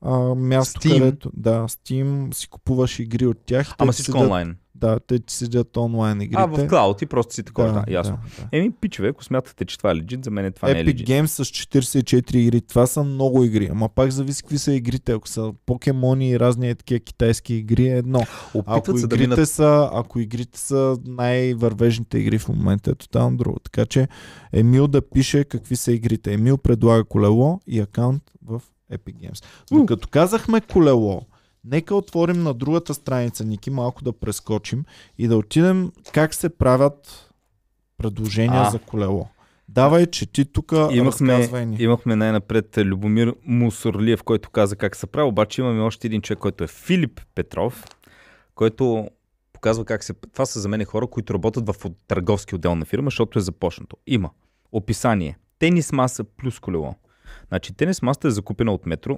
а, място Steam? където, да, Steam, си купуваш игри от тях. Ама всичко онлайн. Да, те ти седят онлайн игрите. А, в клауд и просто си такова. Да, ясно. Да, да. Еми, пичове, ако смятате, че това е легит, за мен това не е Epic легит. Games с 44 игри. Това са много игри. Ама пак зависи какви са игрите. Ако са покемони и разни е такива китайски игри е едно. Ако да игрите, минат са, ако игрите са най-вървежните игри в момента, е тотално друго. Така че Емил да пише какви са игрите. Емил предлага колело и акаунт в Epic Games. Но като казахме колело, нека отворим на другата страница, Ники, малко да прескочим и да отидем как се правят предложения А. за колело. Давай, че ти тук Имахме, имахме най-напред Любомир Мусорлиев, който каза как се прави, обаче имаме още един човек, който е Филип Петров, който показва как се... Това са за мен хора, които работят в търговски отдел на фирма, защото е започнато. Има описание. Тенис маса плюс колело. Значи тенис масата е закупена от метро.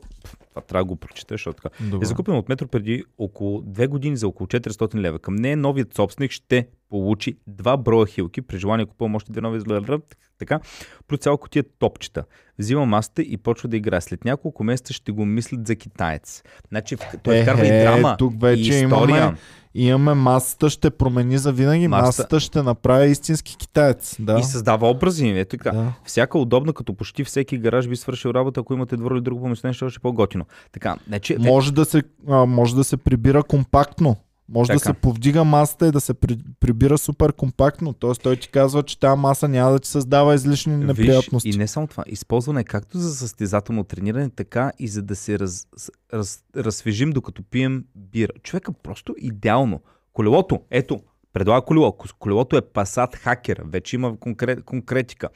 Това трябва да го прочета, защото така. Добре. Е закупена от метро преди около 2 години за около 400 лева. Към нея новият собственик ще получи два броя хилки, при желание купувам още две нови злера, така, плюс цяло котия топчета. Взима масата и почва да играе. След няколко месеца ще го мислят за китаец. Значи, той Е, вкарва и е, драма, тук и вече история. имаме- Имаме масата ще промени за винаги, Масата- масата, ще направи истински китаец. Да. И създава образи. Ето така. да. Всяка удобна, като почти всеки гараж би свършил работа, ако имате двор или друго помещение, ще е още по-готино. Така, не, че, Може да, се, а, може да се прибира компактно. Може да Така. се повдига масата и да се при, прибира супер компактно. Тоест той ти казва, че тази маса няма да ти създава излишни Виж, неприятности. и не само това. Използване както за състезателно трениране, така и за да се раз, раз, разсвежим докато пием бира. Човека просто идеално. Колелото, ето, предлага колело. Колелото е Passat Hacker. Вече има конкрет, конкретика.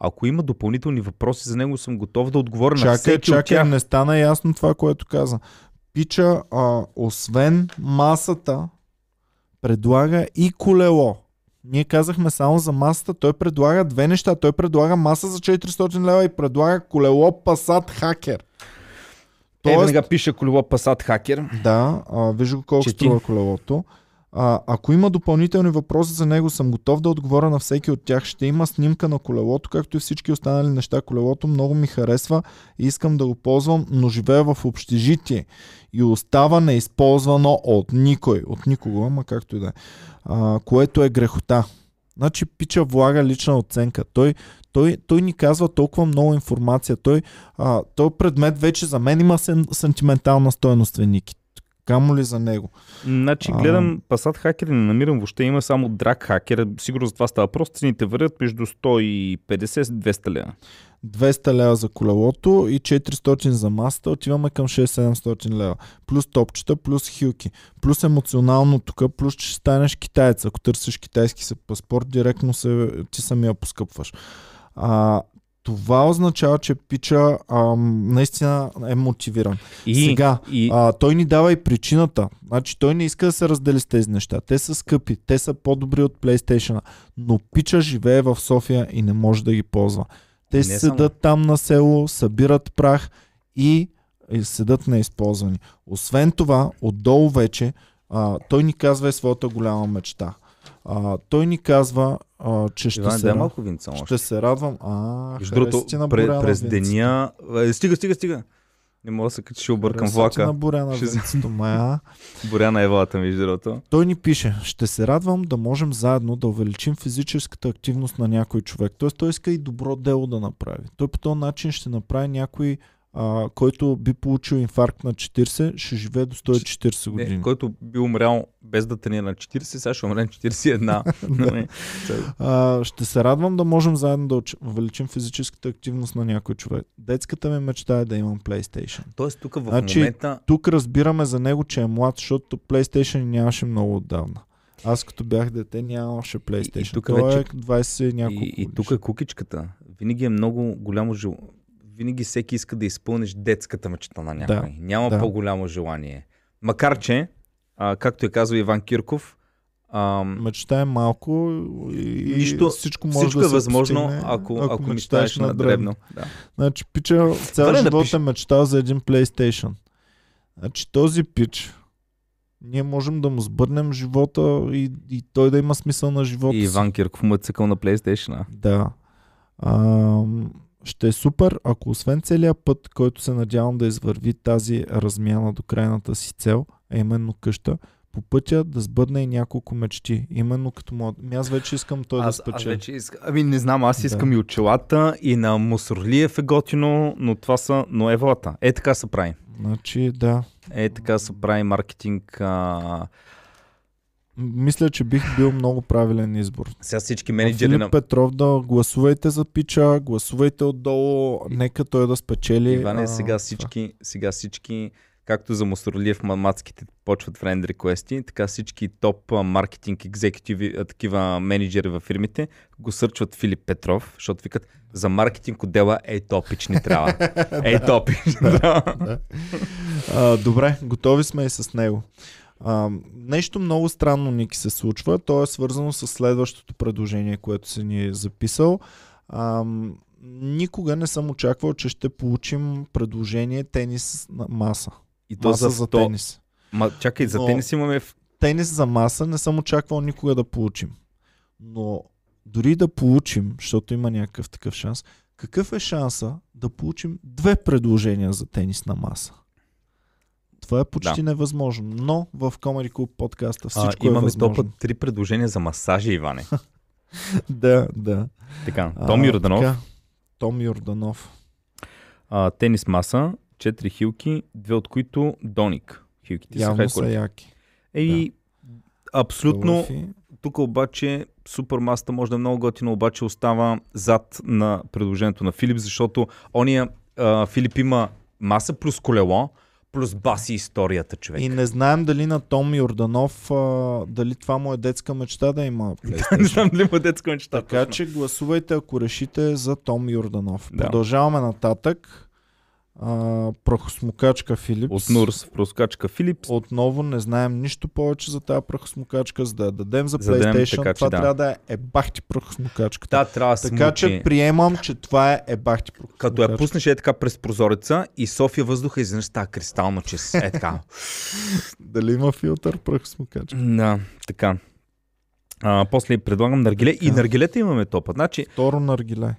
Ако има допълнителни въпроси за него, съм готов да отговоря на Чакай, всеки от чакай, тях. не стана ясно това, което каза. Пича, а, освен масата, предлага и колело. Ние казахме само за масата, той предлага две неща. Той предлага маса за 400 лева и предлага колело Hacker. Е, Тоест, веднага пише колело Passat Hacker. да, а, виж го колко Чети. струва колелото. А, ако има допълнителни въпроси за него, съм готов да отговоря на всеки от тях. Ще има снимка на колелото, както и всички останали неща. Колелото много ми харесва и искам да го ползвам, но живея в общежитие и остава неизползвано от никой. От никого, ама както и да е. Което е грехота. Значи пича влага лична оценка. Той, той, той ни казва толкова много информация. Той, а, той предмет вече за мен има сен, сентиментална стоеност, Веники. Камо ли за него? Значи, А. гледам Passat Hacker и не намирам въобще. Има само Drag Hacker. Сигурно за това става просто. Цените варят между 150-200 лева. 200 лева за колелото и 400 за масата, отиваме към 6-700 лева. Плюс топчета, плюс хилки, плюс емоционално тук, плюс че станеш китаец. Ако търсиш китайски паспорт, директно се, ти самия поскъпваш. А, това означава, че пича ам, наистина е мотивиран. И, Сега, и, А, той ни дава и причината. Значи той не иска да се раздели с тези неща. Те са скъпи, те са по-добри от PlayStation, но пича живее в София и не може да ги ползва. Те Не си само. седат там на село, събират прах и, и седат неизползвани. Освен това, отдолу вече, а, той ни казва и своята голяма мечта. А, той ни казва, а, че ще Иван, се, малко винца ще се радвам. А, другото, пре, през деня... Е, стига, стига, стига. Не мога да се качи, ще объркам ти на влака. Боряна Ще- винцето, мая. [LAUGHS] Боряна Евалата, между другото. Той ни пише, ще се радвам да можем заедно да увеличим физическата активност на някой човек. Тоест той иска и добро дело да направи. Той по този начин ще направи някой, а, който би получил инфаркт на 40, ще живее до 140 години. Не, който би умрял без да тренира на 40, сега ще умре на 41. [LAUGHS] [LAUGHS] Нали? А, ще се радвам да можем заедно да увеличим физическата активност на някой човек. Детската ми мечта е да имам PlayStation. Тоест тук в Значи, момента... Тук разбираме за него, че е млад, защото PlayStation нямаше много отдавна. Аз като бях дете нямаше PlayStation. тук Той вече- е 20 и няколко И, и тук е кукичката. Винаги е много голямо жел... Винаги всеки иска да изпълниш детската мечта на някой. Да, Няма да. по-голямо желание. Макар че, а, както е казал Иван Кирков, ам, Мечта е малко и Нищо- всичко може всичко да е се възможно, постигне, ако, ако, ако мечтаеш на дребно. Да. Значи пича цял Добре, живот е мечтал за един PlayStation. Значи този пич ние можем да му сбърнем живота и, и той да има смисъл на живота И. Иван Кирков му е цъкал на PlayStation. а. Да. А, ще е супер, ако освен целият път, който се надявам да извърви тази размяна до крайната си цел, а именно къща, по пътя да сбъдне и няколко мечти. Именно като млад. Ами Аз вече искам той да Аз, аз вече иска... Ами не знам, аз Да. искам и очелата, и на Мусорлиев е готино, но това са... Но е волата. Е така се прави. Значи, да. Е така се прави маркетинг. А... Мисля, че бих бил много правилен избор. Сега всички Менеджери Филип на... Петров да гласувайте за пича, гласувайте отдолу, нека той да спечели. Иване, а, сега всички, сега всички, както за Мусорлиев мамацките почват френд реквести, така всички топ маркетинг екзекутиви, такива менеджери във фирмите, го сърчват Филип Петров, защото викат за маркетинг отдела ей топич ни трябва. [LAUGHS] Ей топич. Да. А, добре, готови сме и с него. А, нещо много странно, Ники, се случва. То е свързано с следващото предложение, което се ни е записал. А, никога не съм очаквал, че ще получим предложение тенис на маса. И то Маса за, за 100. тенис. Ма, чакай, за Но- тенис имаме... В... Тенис за маса не съм очаквал никога да получим. Но дори да получим, защото има някакъв такъв шанс, какъв е шанса да получим две предложения за тенис на маса? Това е почти невъзможно. Но в Comedy Club подкаста А, всичко е имаме възможно. топът три предложения за масажи, Иване. [LAUGHS] Да, да. Така, А, Том Юрданов, така. Том Йорданов. а, тенис маса, 4 хилки, две от които Доник. Хилките са Явно хай са яки. Ей, абсолютно, Хубави. тук обаче супер маста може да е много готино, обаче остава зад на предложението на Филип, защото ония а, Филип има маса плюс колело, плюс баси историята, човек. И не знаем дали на Том Йорданов, а, дали това му е детска мечта да има [LAUGHS] не PlayStation. знам дали има детска мечта. така точно. че гласувайте, ако решите за Том Йорданов. Да. Продължаваме нататък. А, Филипс. От Нурс в проскачка Филипс. Отново не знаем нищо повече за тази прахосмокачка, за да я дадем за да дадем PlayStation. така, това да. трябва да е ебахти прахосмокачката. Да, трябва да така мучи. че приемам, че това е ебахти прахосмокачка. Като я пуснеш е така през прозореца и София въздуха изведнъж става кристално чист. Е така. [LAUGHS] Дали има филтър прахосмокачка? да, така. А, после предлагам наргиле. И Така. наргилета имаме топа. Значи, Второ наргиле.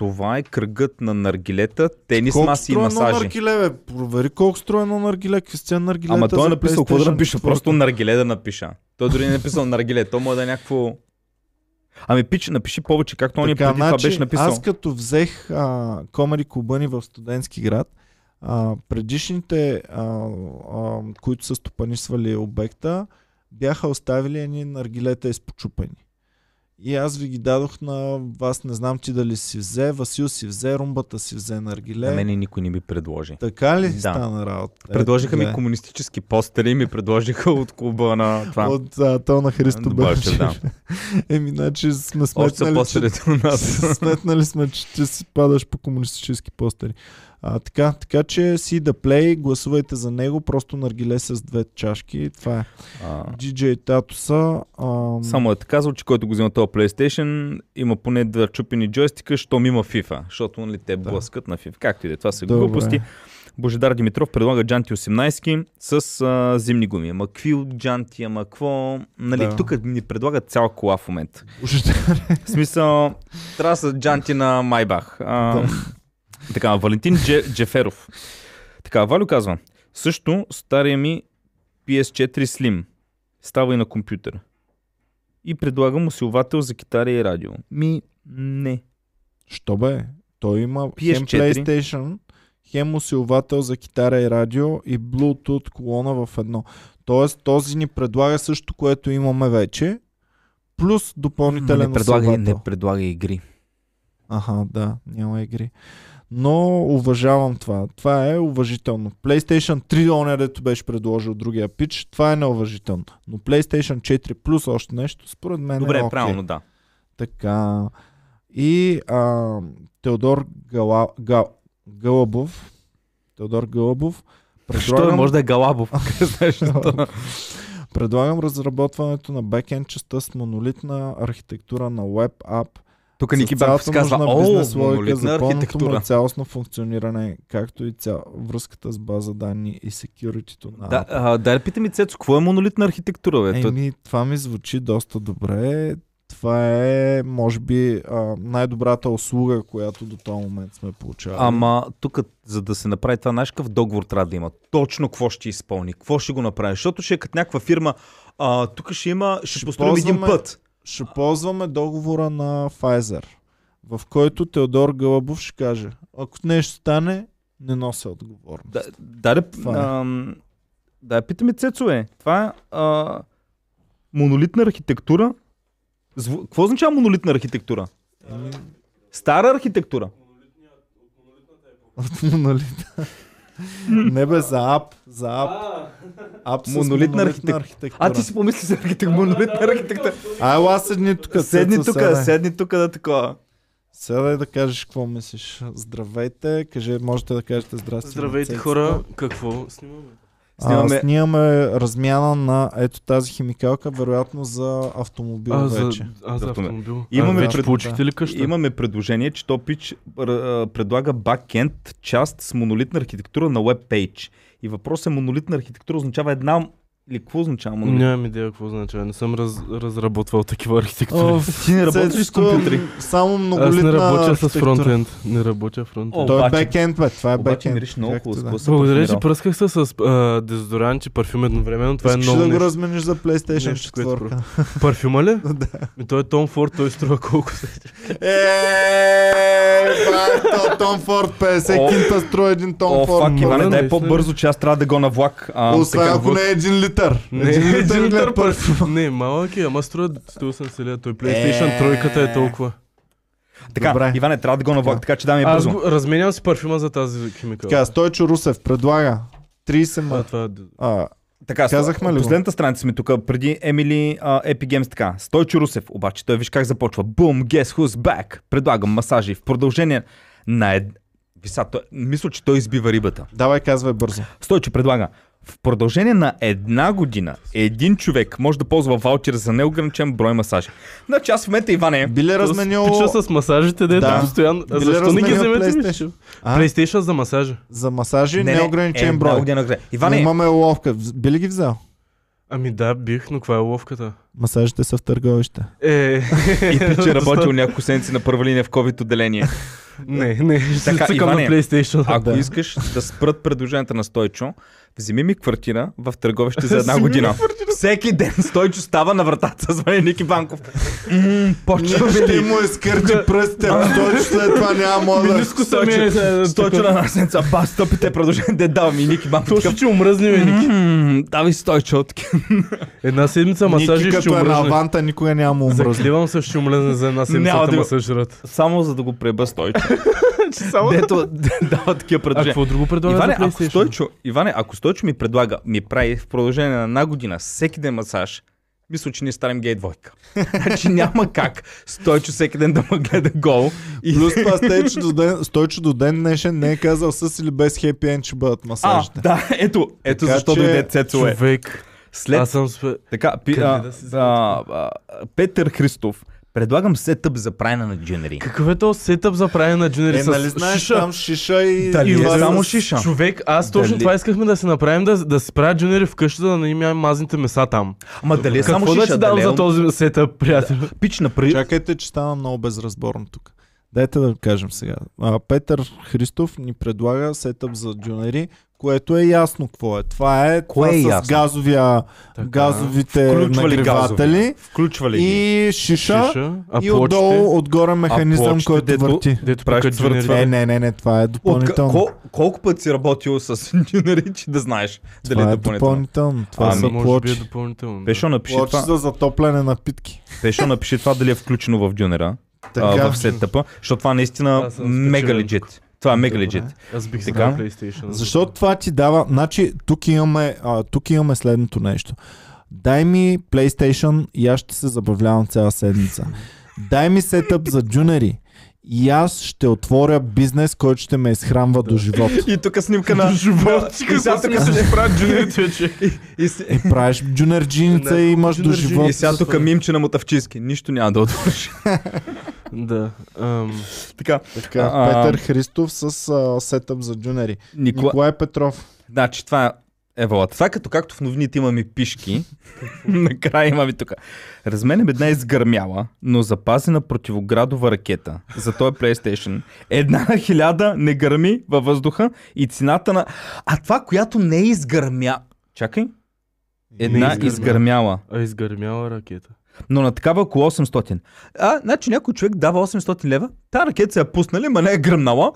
Това е кръгът на наргилета, тенис Колко маси и масажи. наргиле, бе? Провери колко струва едно наргиле. Какви са наргилета Ама той е написал какво да напиша, 4? просто наргиле да напиша. Той дори не е написал наргиле, то може да е някакво... Ами пич, напиши повече, както он преди Така, това значи, беше написал. Аз като взех а, комери клуба ни в студентски град, а, предишните, а, а, които са стопанисвали обекта, бяха оставили едни наргилета изпочупени. И аз ви ги дадох на вас, не знам ти дали си взе, Васил си взе, румбата си взе наргиле. На мене никой не ми предложи. Така ли Да. стана работа? Предложиха ми Ето, комунистически постери, ми предложиха [LAUGHS] от клуба на това. От то на Христо Добавчев, Белчев. [LAUGHS] Еми, значи сме сметнали, че. [LAUGHS] Сметнали сме, че ти си падаш по комунистически постери. А, така, така че си да плей, гласувайте за него, просто наргиле с две чашки. Това е. А, DJ Татуса. Ам... Само е казал, че който го взема този PlayStation, има поне два чупени джойстика, щом има FIFA, защото нали, те Да. блъскат на FIFA. Както и да е, това са Добре. глупости. Божидар Димитров предлага джанти 18 с а, зимни гуми. Ама какви от джанти, ама какво... Нали, Да. тук ни предлагат цяла кола в момента. В смисъл, трябва да са джанти на Майбах. А, Да. Така, Валентин Дже, Джеферов. Така, Валю казва, също стария ми PS4 Slim става и на компютър. И предлагам усилвател за китара и радио. Ми, не. Що бе? Той има хем PS4. PlayStation, хем усилвател за китара и радио и Bluetooth колона в едно. Тоест този ни предлага също, което имаме вече, плюс допълнителен не, предлага, усилвател. не предлага игри. Аха, да, няма игри. Но уважавам това. Това е уважително. PlayStation 3, оня дето беше предложил другия пич, това е неуважително. Но PlayStation 4 плюс още нещо, според мен Добре, е окей. правилно, да. Така. И а, Теодор Гала, Гал, Гълъбов, Теодор Гълъбов, Що е, предлагам, може да е Галабов. [LAUGHS] Предлагам разработването на бекенд частта с монолитна архитектура на веб ап, Тук Ники Баков казва, о, монолитна архитектура. цялостно функциониране, както и цял... връзката с база данни и секюритито на Да, а, дай да питаме Цецо, какво е монолитна архитектура, бе? Еми, това ми звучи доста добре. Това е, може би, най-добрата услуга, която до този момент сме получавали. Ама тук, за да се направи това, знаеш какъв договор трябва да има? Точно какво ще изпълни, какво ще го направи. Защото ще е като някаква фирма, а, тук ще има, ще, Ще построим един ползваме- път. Ще ползваме договора на Pfizer, в който Теодор Гълъбов ще каже, ако нещо стане, не нося отговорност. Да, да, да, е. да, я питаме Цецо, е. Това е а, монолитна архитектура. Зву... Какво означава монолитна архитектура? Еми, Стара архитектура. От монолита. [LAUGHS] Не бе, за ап. За ап. Ап с Монолитна монолитна, архитек- архитектура. А ти си помисли за архитектура, монолитна архитектура. Ай, ела седни тук. Седни тук, седни тук да такова. Седай да кажеш какво мислиш. Здравейте, каже, можете да кажете здрасти. Здравейте хора, какво снимаме? Снимаме- А, снимаме размяна на ето тази химикалка, вероятно за автомобил А, за, вече. а, за автомобил. Имаме а, вече пред- получихте ли къща? Имаме предложение, че Топич предлага бакенд част с монолитна архитектура на веб пейдж. И въпросът е монолитна архитектура означава една Или какво означава монолит? Нямам идея какво означава. Не съм раз, разработвал такива архитектури. [LAUGHS] Ти не работиш с компютри. Само Аз многолитна не работя с фронтенд. Не работя фронтенд. О, Той е бекенд, бе. Това е бекенд. мириш много хубаво. Благодаря, че пръсках се с а, дезодорант и парфюм едновременно. Това е много да го размениш за PlayStation Нещо, което 4. Парфюма ли? [LAUGHS] Да. Ми той е Том Форд, той струва колко се. То Том Форд, 50 О. кинта струва един Том О, Форд. фак, Иване, дай по-бързо, че аз трябва да го на влак. Освен ако не е един литър. Не, един литър литър гледа парфюм. Не, малък е, ама струва 180 лева. Той PlayStation Е. тройката е толкова. Така, Добре. Иване, трябва да го на влак, Така. така че даме Аз бързо. го, разменям си парфюма за тази химикал. Така, Стойчо Русев предлага 30 А, ма... това е... А, Така, Казахме ли? Последната страница ми тук, преди Емили uh, Epic Games така. Стойчо Русев, обаче той виж как започва. Boom, guess who's back. Предлагам масажи в продължение на ед... Виса, той... мисля, че той избива рибата. давай казвай бързо. Стойчо предлага. В продължение на една година един човек може да ползва ваучер за неограничен брой масажи. Значи аз в момента, Иване, Би ли разменил... Пича с масажите, де Да. да. постоянно. А защо не ги вземете? PlayStation? А? PlayStation за масажа. За масажи не, не, неограничен една брой. година. Но Иване, Имаме ловка. Би ли ги взел? Ами да, бих, но каква е ловката? Масажите са в търговище. Е, и пиче работил няколко седмици на първа линия в COVID отделение. Не, не, ще Така, цъкам на Иване, PlayStation. Ако Да. искаш да спрат предложенията на Стойчо, вземи ми квартира в търговище за една година. Всеки ден Стойчо става на вратата, звъни Ники Банков. Почва Ще му изкърти пръстите, а Стойчо след това няма мога да... Миниско са ми е, Стойчо, на насенца, ба, стопите предложения, де дава ми Ники Банков. Точно, че умръзни, Ники. М, Давай Стойчо. Една седмица масажи Ники ще като е на умръзне. аванта, никога няма умръзне. Закливам се, ще умръзне за една седмица да да масажират. Само за да го преба Стойчо. [LAUGHS] Дето [LAUGHS] дава такива А предложения. какво друго предлага Иване, за ако? Стойчо, Иване, ако Стойчо ми предлага, ми прави в продължение на една година всеки ден масаж, мисля, че ние старим гей двойка. [LAUGHS] Значи няма как Стойчо всеки ден да ме гледа гол. И... Плюс това Стойчо до ден, Стойчо до ден днешен не е казал с или без хепи енд ще бъдат А, масажите. да, ето, ето Така защо че, дойде Цецо е. Човек, След аз съм... Така, пи, а, да а, а, Петър Христов, предлагам сетъп за правене на дженери. Какъв е то сетъп за правене на джунери Е, с нали знаеш шиша? там шиша и... Дали и е само шиша? Човек, аз точно Дали- това искахме да се направим, да, да си правят джунери вкъщи, да не имаме мазните меса там. Ама дали е само Какво да шиша? ти дам дали е за този сетъп, приятел? Пич напри... Чакайте, че стана много безразборно тук. Дайте да кажем сега. А, Петър Христов ни предлага сетъп за джунери, което е ясно какво е. Това е, Кое това е с ясно? газовия, Така. Газовите ли нагреватели Включва ли ги? и шиша, Шиша, а и плочите, отдолу отгоре механизъм, който дето- върти. дето правиш пъка цвърт, джунери. цвърт. Е, не, не, не, това е От, допълнително. кол, колко пъти си работил с джунери, че да знаеш дали това е е допълнително? допълнително. Това Ами, са Може би е допълнително. Пешо напиши Плочи това, за затопляне на питки. Пешо напиши това дали е включено в джунера, Така, а, в сетъпа, защото това наистина мега легит. Това е мега легит. Аз бих Така. дал PlayStation. Защото това ти дава... Значи, тук имаме, а, тук имаме следното нещо. Дай ми PlayStation и аз ще се забавлявам цяла седмица. Дай ми сетъп за джунери. И аз ще отворя бизнес, който ще ме изхранва до живот. И тук снимка на... живот. И сега тук се правят джунерите, вече? Е, правиш джунерджиница Не, и имаш до живот. и сега тук мимче на мотавчиски. Нищо няма да отвориш. [LAUGHS] Да. така, Така, А, Петър Христов с сетъп за джунери. Никола... Николай Петров. Значи това е Еволата. Това е като както в новините имаме пишки, [LAUGHS] накрая имаме тук. Разменем една изгърмяла, но запазена противоградова ракета за този PlayStation. Една на хиляда не гърми във въздуха и цената на... А това, която не е изгърмя... Чакай. Една изгърмя. изгърмяла. а изгърмяла ракета. Но на такава около 800. А, значи някой човек дава 800 лева, тази ракета се е пуснали, ма не е гръмнала.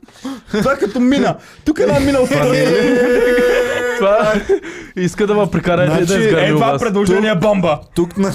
[LAUGHS] това е като мина. Тук една мина от [LAUGHS] Това [LAUGHS] иска да ме прикара Значи, да Е, изгърми у това предложение е бомба. Тук, на...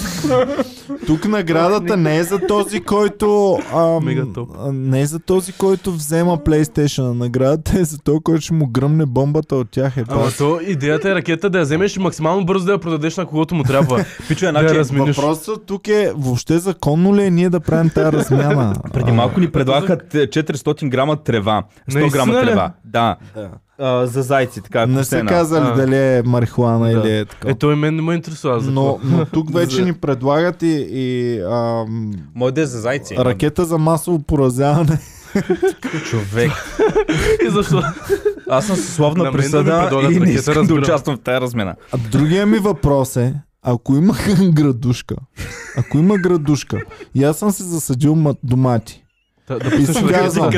Тук наградата не е за този, който... Ам... Не е за този, който взема PlayStation. Наградата е за този, който ще му гръмне бомбата от тях. Е, Ама то идеята е ракета да я вземеш максимално бързо да я продадеш на когото му трябва. [LAUGHS] Пичо, да я значи, размениш. Въпросът тук е въобще законно ли е ние да правим тази размяна? преди малко ни предлагаха т- 400 грама трева. 100 грама трева. Да. Да. А, за зайци, така. Не са казали А. дали е марихуана Да. или е така. Е, той мен не ме интересува. за Но, но тук вече ни предлагат и, и ам, да е за зайци. ракета за масово поразяване. Човек. [LAUGHS] И защо? Аз съм съсловна На мен да ми присъда предлагат и не ракета, искам да разбирам. участвам в тази размена. А другия ми въпрос е, ако има [LAUGHS] градушка, ако има градушка и аз съм си засадил ма- домати Да, да и си казвам.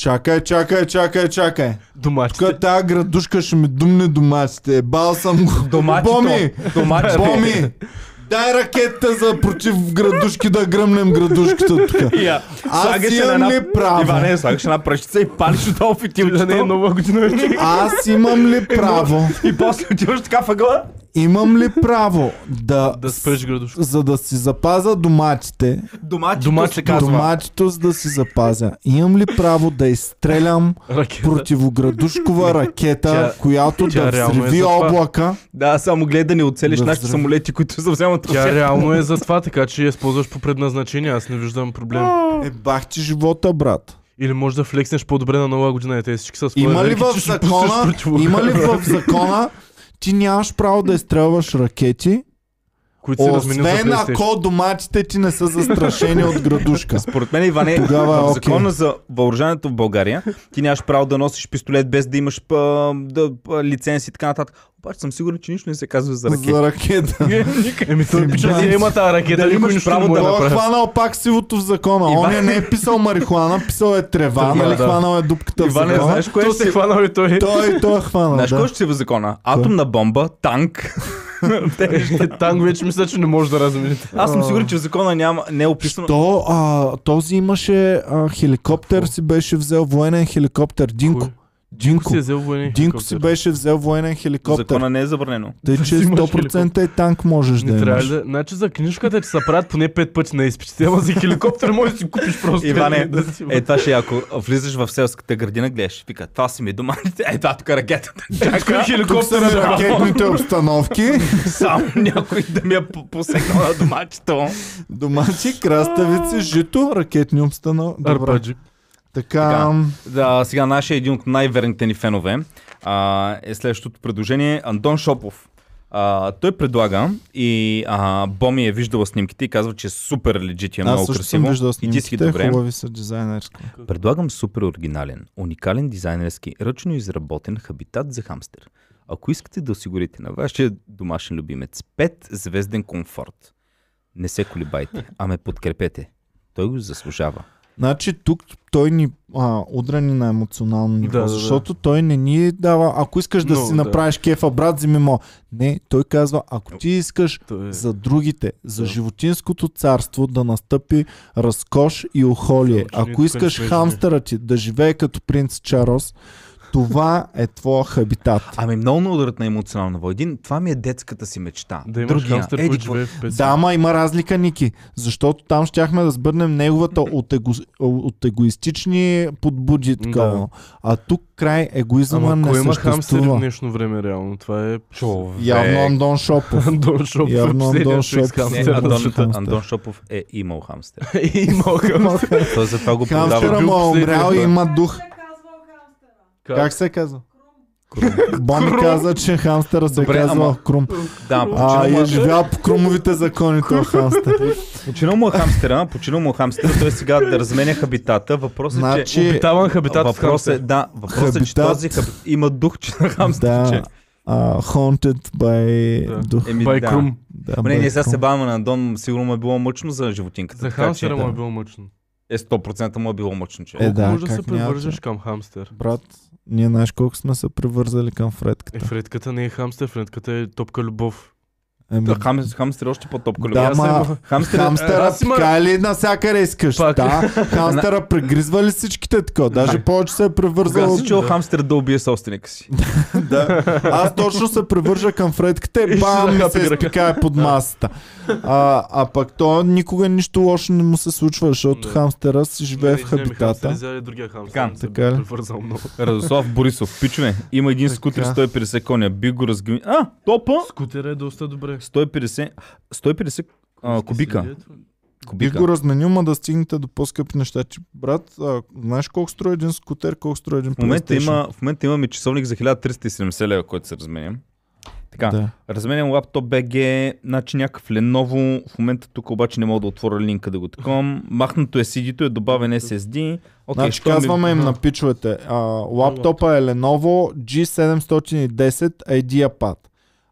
Чакай, чакай, чакай, чакай. Домашните. Тук тази градушка ще ми думне доматите. Бал съм го. Доматито. Боми! Доматито. Боми! Дай ракетата за против градушки да гръмнем градушката тук. Аз имам една- ли право? Иване, слагаш една пръщица и палиш отдолу в Да не е нова година. [LAUGHS] Аз имам ли право? И после отиваш така въгъла. Имам ли право да, Да спреш градушка. за да си запазя доматите, Доматито се казва. доматито за да си запазя, имам ли право да изстрелям [LAUGHS] Ракета. противоградушкова ракета, Тя- която тя да е взриви това. облака? Да, само гледай да не оцелиш Да нашите взрив. самолети, които завземат Тя [LAUGHS] реално е за това, така че я използваш по предназначение. Аз не виждам проблем. Е, бах ти живота, брат. Или може да флекснеш по-добре на нова година и те всички са свои Има ли в закона, има ли в закона, ти нямаш право да изстрелваш ракети, които се освен ако доматите ти не са застрашени от градушка. Според мен, Иване, Тогава е в закона за въоръжането в България, ти нямаш право да носиш пистолет без да имаш па, да, па, лиценз и така нататък. Обаче съм сигурен, че нищо не се казва за ракети. За ракета. [LAUGHS] Еми той пича Да. има тази ракета, Дали имаш право е да- Той е направи. хванал пак сивото в закона. Иван- Он не е писал марихуана, писал е трева, нали? да. Хванал е дупката в Иване, закона. знаеш кое се хванал и той. Той, той е хванал, Знаеш да. кой ще си в закона? Атомна бомба, танк. [LAUGHS] Е, Танк вече мисля, че не може да размените. Аз съм сигурен, че в закона няма, не е описано. То, а, този имаше а, хеликоптер, си беше взел военен хеликоптер. Динко. Кой? Динко. си е взел военен Динко си беше взел военен хеликоптер. закона не е забранено. Тъй, Да че си имаш 100% и танк можеш да Не трябва имаш. да... Значи за книжката, че се правят поне пет пъти на изпитите, ама за хеликоптер можеш да си купиш просто. Иване, да си... е това ще е, ако влизаш в селската градина, гледаш, вика, това си ми доманите, [LAUGHS] е това тук е ракетата. Чакай, Тук са хеликоптер ми е ракетните обстановки. [LAUGHS] Само някой да ми е по- посегнал на домачето. Домати, краставици, жито, ракетни обстановки. Добре. Арпаджи. Така, Да, сега нашия един от най-верните ни фенове а, е следващото предложение. Антон Шопов. А, той предлага и а, Боми е виждала снимките и казва, че е супер легит и е аз много също съм красиво. виждал и ти си добре. хубави са дизайнерски. Предлагам супер оригинален, уникален дизайнерски, ръчно изработен хабитат за хамстер. Ако искате да осигурите на вашия домашен любимец 5 звезден комфорт, не се колебайте, а ме подкрепете. Той го заслужава. Значи тук той ни а, удра ни на емоционално ниво, Да, да, да. защото той не ни дава, ако искаш да Много, си да. направиш кефа, брат, вземи мо. Не, той казва, ако ти искаш е- за другите, за Да. животинското царство да настъпи разкош и охолие. Ако искаш хамстера ти да живее като принц Чарлз, това е твоя хабитат. Ами много на ударът на емоционално ниво. Един, това ми е детската си мечта. Да имаш Другия, хамстер, еди, живее в песен. Да, ама има разлика, Ники, защото там щяхме да сбърнем неговата от, его, от егоистични подбуди. Да. А тук край егоизма Ама не кой има хамстер в днешно време реално? Това е... Човек. Явно Андон Шопов. [LAUGHS] Андон Шопов. Явно Андон Шопов. Не. Андон. Андон Шопов е имал хамстер. [LAUGHS] Имал хамстер. Той затова го Хамстера продава. му е умрял и има дух. Как? Как се казва? [LAUGHS] Боми каза, че хамстера се Добре, казва ама- Крум. Да, А, починал, и е е, живял по крумовите закони този хамстер. починал му е хамстера, починал му е хамстера, той сега да разменя хабитата. Въпросът е, че... Значи, Обитаван хабитат Въпрос е, да, въпросът е, че Хабитат. този хаб... има дух, че на хамстер. да, а, haunted by Да. дух. Еми, Бай да. Крум. Да, by ние сега Крум. се баваме на Андон, сигурно му е било мъчно за животинката. За така хамстера че, му е било мъчно. Е, 100% му е било мъчно, че. Е, Колко да, може да се превържеш че? към хамстер? Брат, ние знаеш колко сме се привързали към Е, Фредката. Фредката не е хамстер, Фредката е топка любов. Еми, Да, хам, хамстер е още по-топко. Да, любов. ма, съм- Хамстер, Хамстера аз има- пика ли насякъде искаш? Пак. Да, [LAUGHS] хамстера прегризва ли всичките така? Даже повече се е превързал от си чул Да. хамстер да убие собственика си? [LAUGHS] да. Аз точно се превържа към Фредката и бам се изпикае под масата. А, а пък то никога нищо лошо не му се случва, защото Да. хамстера си живее в Не, не, хабитата. хамстер. Така, не. [LAUGHS] Радослав Борисов, пичове, има един скутер 150 коня, би го разгъми... А, топа! Скутер е доста добре. 150, 150 а, кубика. Бих кубика. го разменил, ма да стигнете до по-скъпи неща. Ти, брат, а, знаеш колко струва един скутер, колко струва един В момента, има, в момента имаме часовник за 1370 лева, който се разменя. Така, Да. разменен лаптоп BG, значи някакъв Lenovo, в момента тук обаче не мога да отворя линка да го таком. Махнато е CD-то, е добавен SSD. Окей, значи що ми- казваме им на пичовете. А, лаптопа е Lenovo G710 IdeaPad.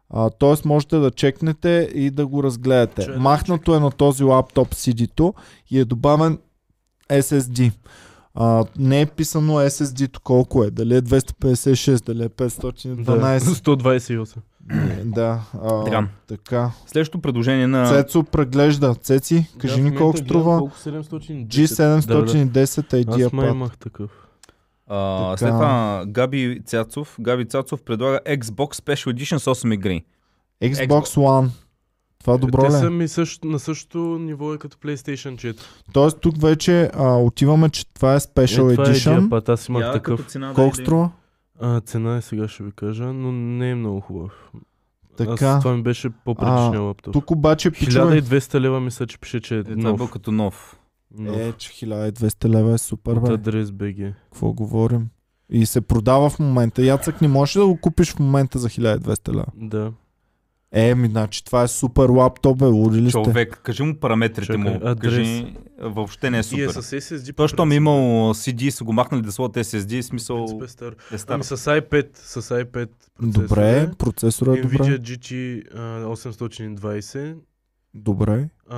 А, тоест можете да чекнете и да го разгледате. Че да Махнато е на този лаптоп CD-то и е добавен SSD. А, не е писано SSD-то колко е. Дали е 256, дали е 512. 128. Не, да. А, Така. така. Следващото предложение на... Цецо преглежда. Цеци, кажи Да, ни колко струва. Колко 710. G710 Да, да. Аз май имах такъв. А, Така. след това Габи Цяцов. Габи Цяцов предлага Xbox Special Edition с 8 игри. Xbox One. Това добро Те ли? са е? ми също, на същото ниво е като PlayStation 4. Тоест тук вече а, отиваме, че това е Special е, това е Edition. Diapad, аз имах Я такъв. цена Колко да струва? А, цена е сега ще ви кажа, но не е много хубав. Така. Аз, това ми беше по-предишния лаптоп. Тук обаче пичове... 1200 лева мисля, че пише, че е Е, това е нов. бил като нов. Нов. Е, че 1200 лева е супер, От бе. адрес BG. Какво говорим? И се продава в момента. Яцък не можеш ли да го купиш в момента за 1200 лева. Да. Е, ми, значи това е супер лаптоп, бе, луди ли сте? Човек, кажи му параметрите Чакай, му. адрес. Кажи, въобще не е И супер. е с SSD. Той, щом е имал CD, са го махнали да сложат SSD, смисъл е стар. е стар. Ами с i5, с i5 Добре, процесорът е Nvidia добре. GT а, 820, Добре. А,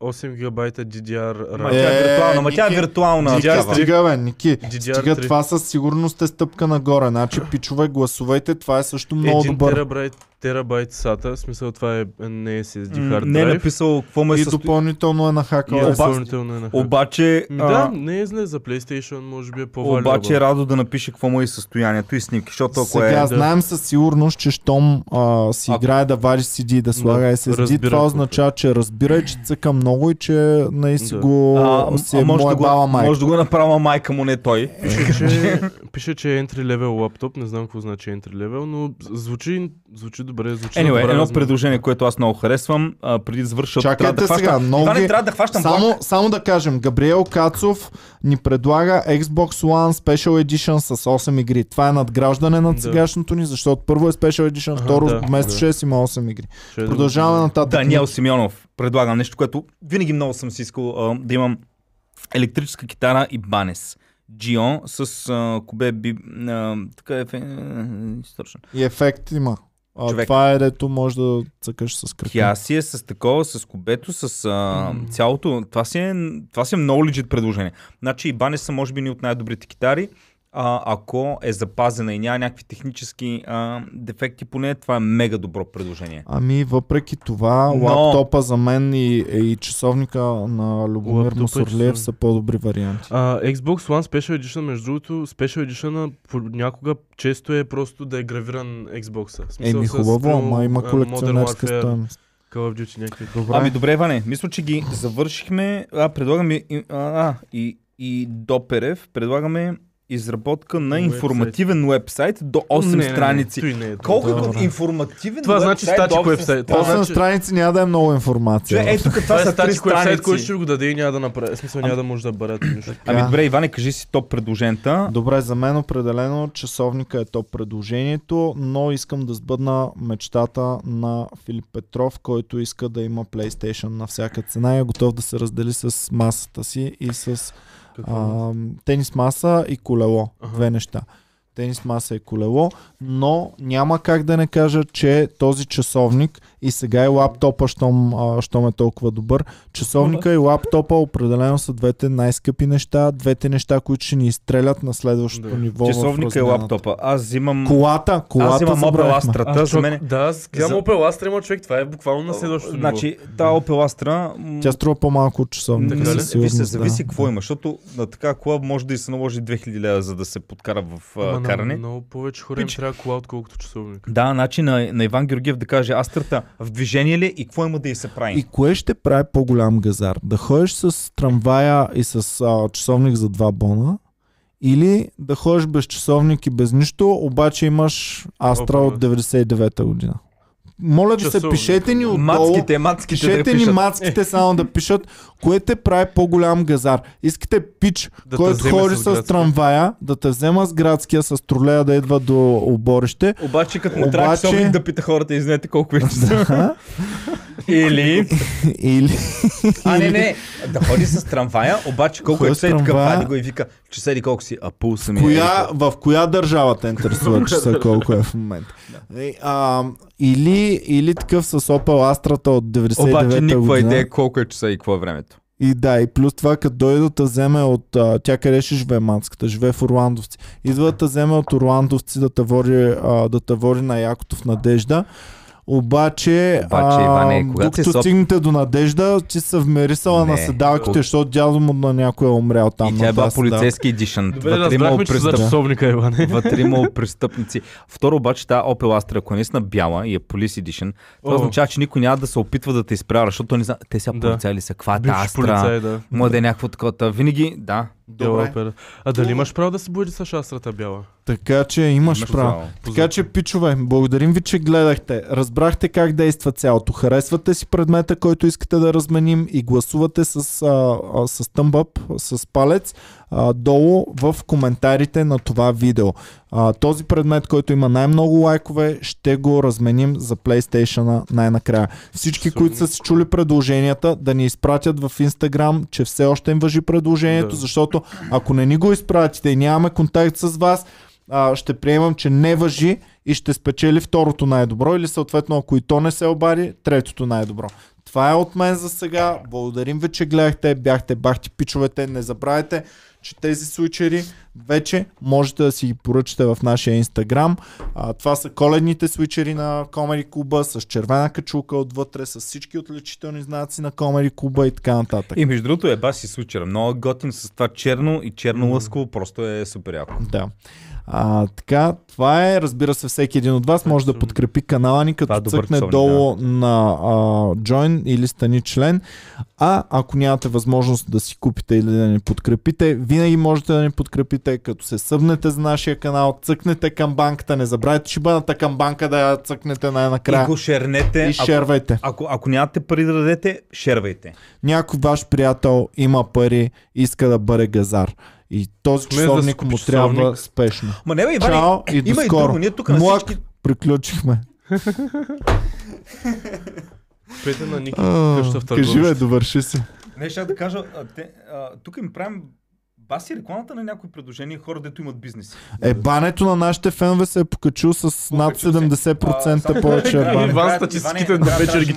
8 GB DDR RAM. тя е Е, виртуална, ма тя е Ники, виртуална. Ники, стига. Стига, бе, Ники. DDR3. Стига, това със сигурност е стъпка нагоре. Значи, [LAUGHS] пичове, гласувайте, това е също много 1 добър. терабайт, терабайт SATA, в смисъл това е не е SSD hard Не е drive. написал какво му е И състои... допълнително е на И хакал. е Оба- допълнително е на хардвер. Обаче, М, Да, не е зле за PlayStation, може би е по-валюбъл. обаче е радо да напише какво му е състоянието и снимки, защото ако Сега е... знаем със сигурност, че щом а, си играе да вади CD и да слага Да, SSD, разбира това означава, че разбира че цъка много и че си Да. го А, си а е може, да моя баба го, майка. може да го направя майка му, не той. Пише, че, пише, че е entry level лаптоп, не знам какво значи entry level, но звучи, звучи добре, звучи Anyway, добра едно предложение, което аз много харесвам, а, преди да завърша, трябва да сега, хващам... много Иване, ги- трябва да хващам Само, влак. само да кажем, Габриел Кацов ни предлага Xbox One Special Edition с 8 игри. Това е надграждане на Да. сегашното ни, защото първо е Special Edition, второ да, вместо да. 6 има 8 игри. Е Продължаваме го- нататък. Даниел Симеонов предлага нещо, което винаги много съм си искал а, да имам електрическа китара и банес. Джион с а, кубе би... А, така е... фе- Точно. И ефект има. А, Човек. това е дето може да цъкаш с крака. Тя си е с такова, с кубето, с а, М. цялото. Това си, е, това си е много легит предложение. Значи и банес са може би ни от най-добрите китари. А, ако е запазена и няма някакви технически а, дефекти поне, това е мега добро предложение. Ами, въпреки това, Но- лаптопа за мен и, и часовника на Любомир Мусорлиев са по-добри варианти. А, Xbox One Special Edition, между другото, Special Edition понякога често е просто да е гравиран Xbox. Еми, хубаво, ама има колекционерска стоеност. Call of Duty някакви. Добре. Ами добре, Ване, мисля, че ги завършихме. А, предлагаме а, и, и Доперев, предлагаме изработка на Уебсайт. информативен вебсайт до 8 Не, не, не, страници. той не е Колко е Добре. информативен Това значи уебсайт статик до 8 уебсайт. Това 8 значи- страници няма да е много информация. Че, ето тук това Това е статик вебсайт, който ще го даде и няма да направи. Смисъл няма да може да нищо. Ами добре, Иване, кажи си топ предложенията. Добре, за мен определено часовника е топ предложението, но искам да сбъдна мечтата на Филип Петров, който иска да има PlayStation на всяка цена и е готов да се раздели с масата си и с Какво? а, тенис маса и колело. Аха. Две неща. Тенис маса и колело, но няма как да не кажа, че този часовник и сега и лаптопа, щом, а, щом е толкова добър, часовника и лаптопа определено са двете най-скъпи неща, двете неща, които ще ни изстрелят на следващото Да. ниво. Часовника и лаптопа. Аз взимам... Колата, колата Аз имам Opel. Astra. Аз за мен... Да, аз гледам За- Opel Astra има човек, това е буквално на следващото ниво. Значи, та Opel Astra... Тя струва по-малко от часовника. Така ли? със Ви се сигурност, зависи да. какво има, защото на така кола може да и се наложи 2000 лева, за да се подкара в каране. Много повече хора им трябва кола, отколкото часовник. Да, значи на, на Иван Георгиев да каже Астрата в движение ли е и какво има да й се прави. И кое ще прави по-голям газар? Да ходиш с трамвая и с а, часовник за два бона или да ходиш без часовник и без нищо, обаче имаш Астра Опа, от 99-та година. Моля ви се, пишете ни отдолу. Мацките, мацките да Пишете ни пишат. мацките само да пишат Кое те прави по-голям газар? Искате пич, Да който ходи с с, трамвая, да те взема с градския, с тролея да идва до оборище. Обаче като му трябва да пита хората, извинете колко е часа. Да. Или... Или А, не, не. Да ходи с трамвая, обаче колко е с часа и така трамвая. вади го и вика, часа еди колко си, а пулса ми е. коя, в коя държава те интересува часа колко е в момента? Е, а, или, или такъв с Opel Astra от 99-та Обаче никаква година. идея колко е часа и какво е времето. И да, и плюс това, като дойде да вземе от... А, тя къде ще живее мацката? Живее в Орландовци. Идва да вземе от Орландовци да те води, а, да на якото в Надежда. Обаче, Обаче, Иване, когато докато си стигнете до Надежда, ти са вмерисала Не, на седалките, защото дядо му на някой е умрял там. и тя е била полицейски едишън. Вътре за престъп... Вътре имало [LAUGHS] престъпници. Второ обаче тази Opel Astra, ако е наистина бяла и е Police Edition, това означава, че никой няма да се опитва да те изправя, защото не знае, те Да. полицаи ли са, каква е да. може да е някакво такова. Та Винаги, да. Добре. А дали имаш право да се буди с шастрата бяла? Така че имаш, Имаш право. право. Така че, пичове, благодарим ви, че гледахте. Разбрахте как действа цялото. Харесвате си предмета, който искате да разменим и гласувате с, а, а, с тъмбъп, с палец а, долу в коментарите на това видео. А, този предмет, който има най-много лайкове, ще го разменим за PlayStation най-накрая. Всички, Абсолютно. които са си чули предложенията, да ни изпратят в Instagram, че все още им въжи предложението, Да. защото ако не ни го изпратите и нямаме контакт с вас, а, ще приемам, че не въжи и ще спечели второто най-добро или съответно ако и то не се обади, третото най-добро. Това е от мен за сега. Благодарим ви, че гледахте. Бяхте бахти пичовете. Не забравяйте, че тези свичери вече можете да си ги поръчате в нашия инстаграм. А, това са коледните свичери на Комери Клуба с червена качулка отвътре, с всички отличителни знаци на Комери Клуба и така нататък. И между другото е баси случера. Много готин с това черно и черно лъсково. Просто е супер яко. Да. А, така, това е, разбира се, всеки един от вас може да подкрепи канала ни, Това е като цъкне часовник, долу на а, Join или стани член. А ако нямате възможност да си купите или да ни подкрепите, винаги можете да ни подкрепите, като се събнете за нашия канал, цъкнете към банката, не забравяйте шибаната към банка да я цъкнете И най-накрая. го шернете. И ако- шервайте. Ако, ако нямате пари да дадете, шервайте. Някой ваш приятел има пари, иска да бъде газар. И този си часовник му часовник. трябва спешно. Ма не бе, Иване, Чао и до има и скоро. друго. Ние тук на Млак, всички... приключихме. [LAUGHS] Пете на Ники А, къща в Кажи бе, довърши се. Не, ще да кажа, а, те, а, тук им правим баси рекламата на някои предложения, хора, дето имат бизнес. Е, бането на нашите фенове се е покачил с над Покачил се. 70% А, повече. Иван статистиките на вечер ги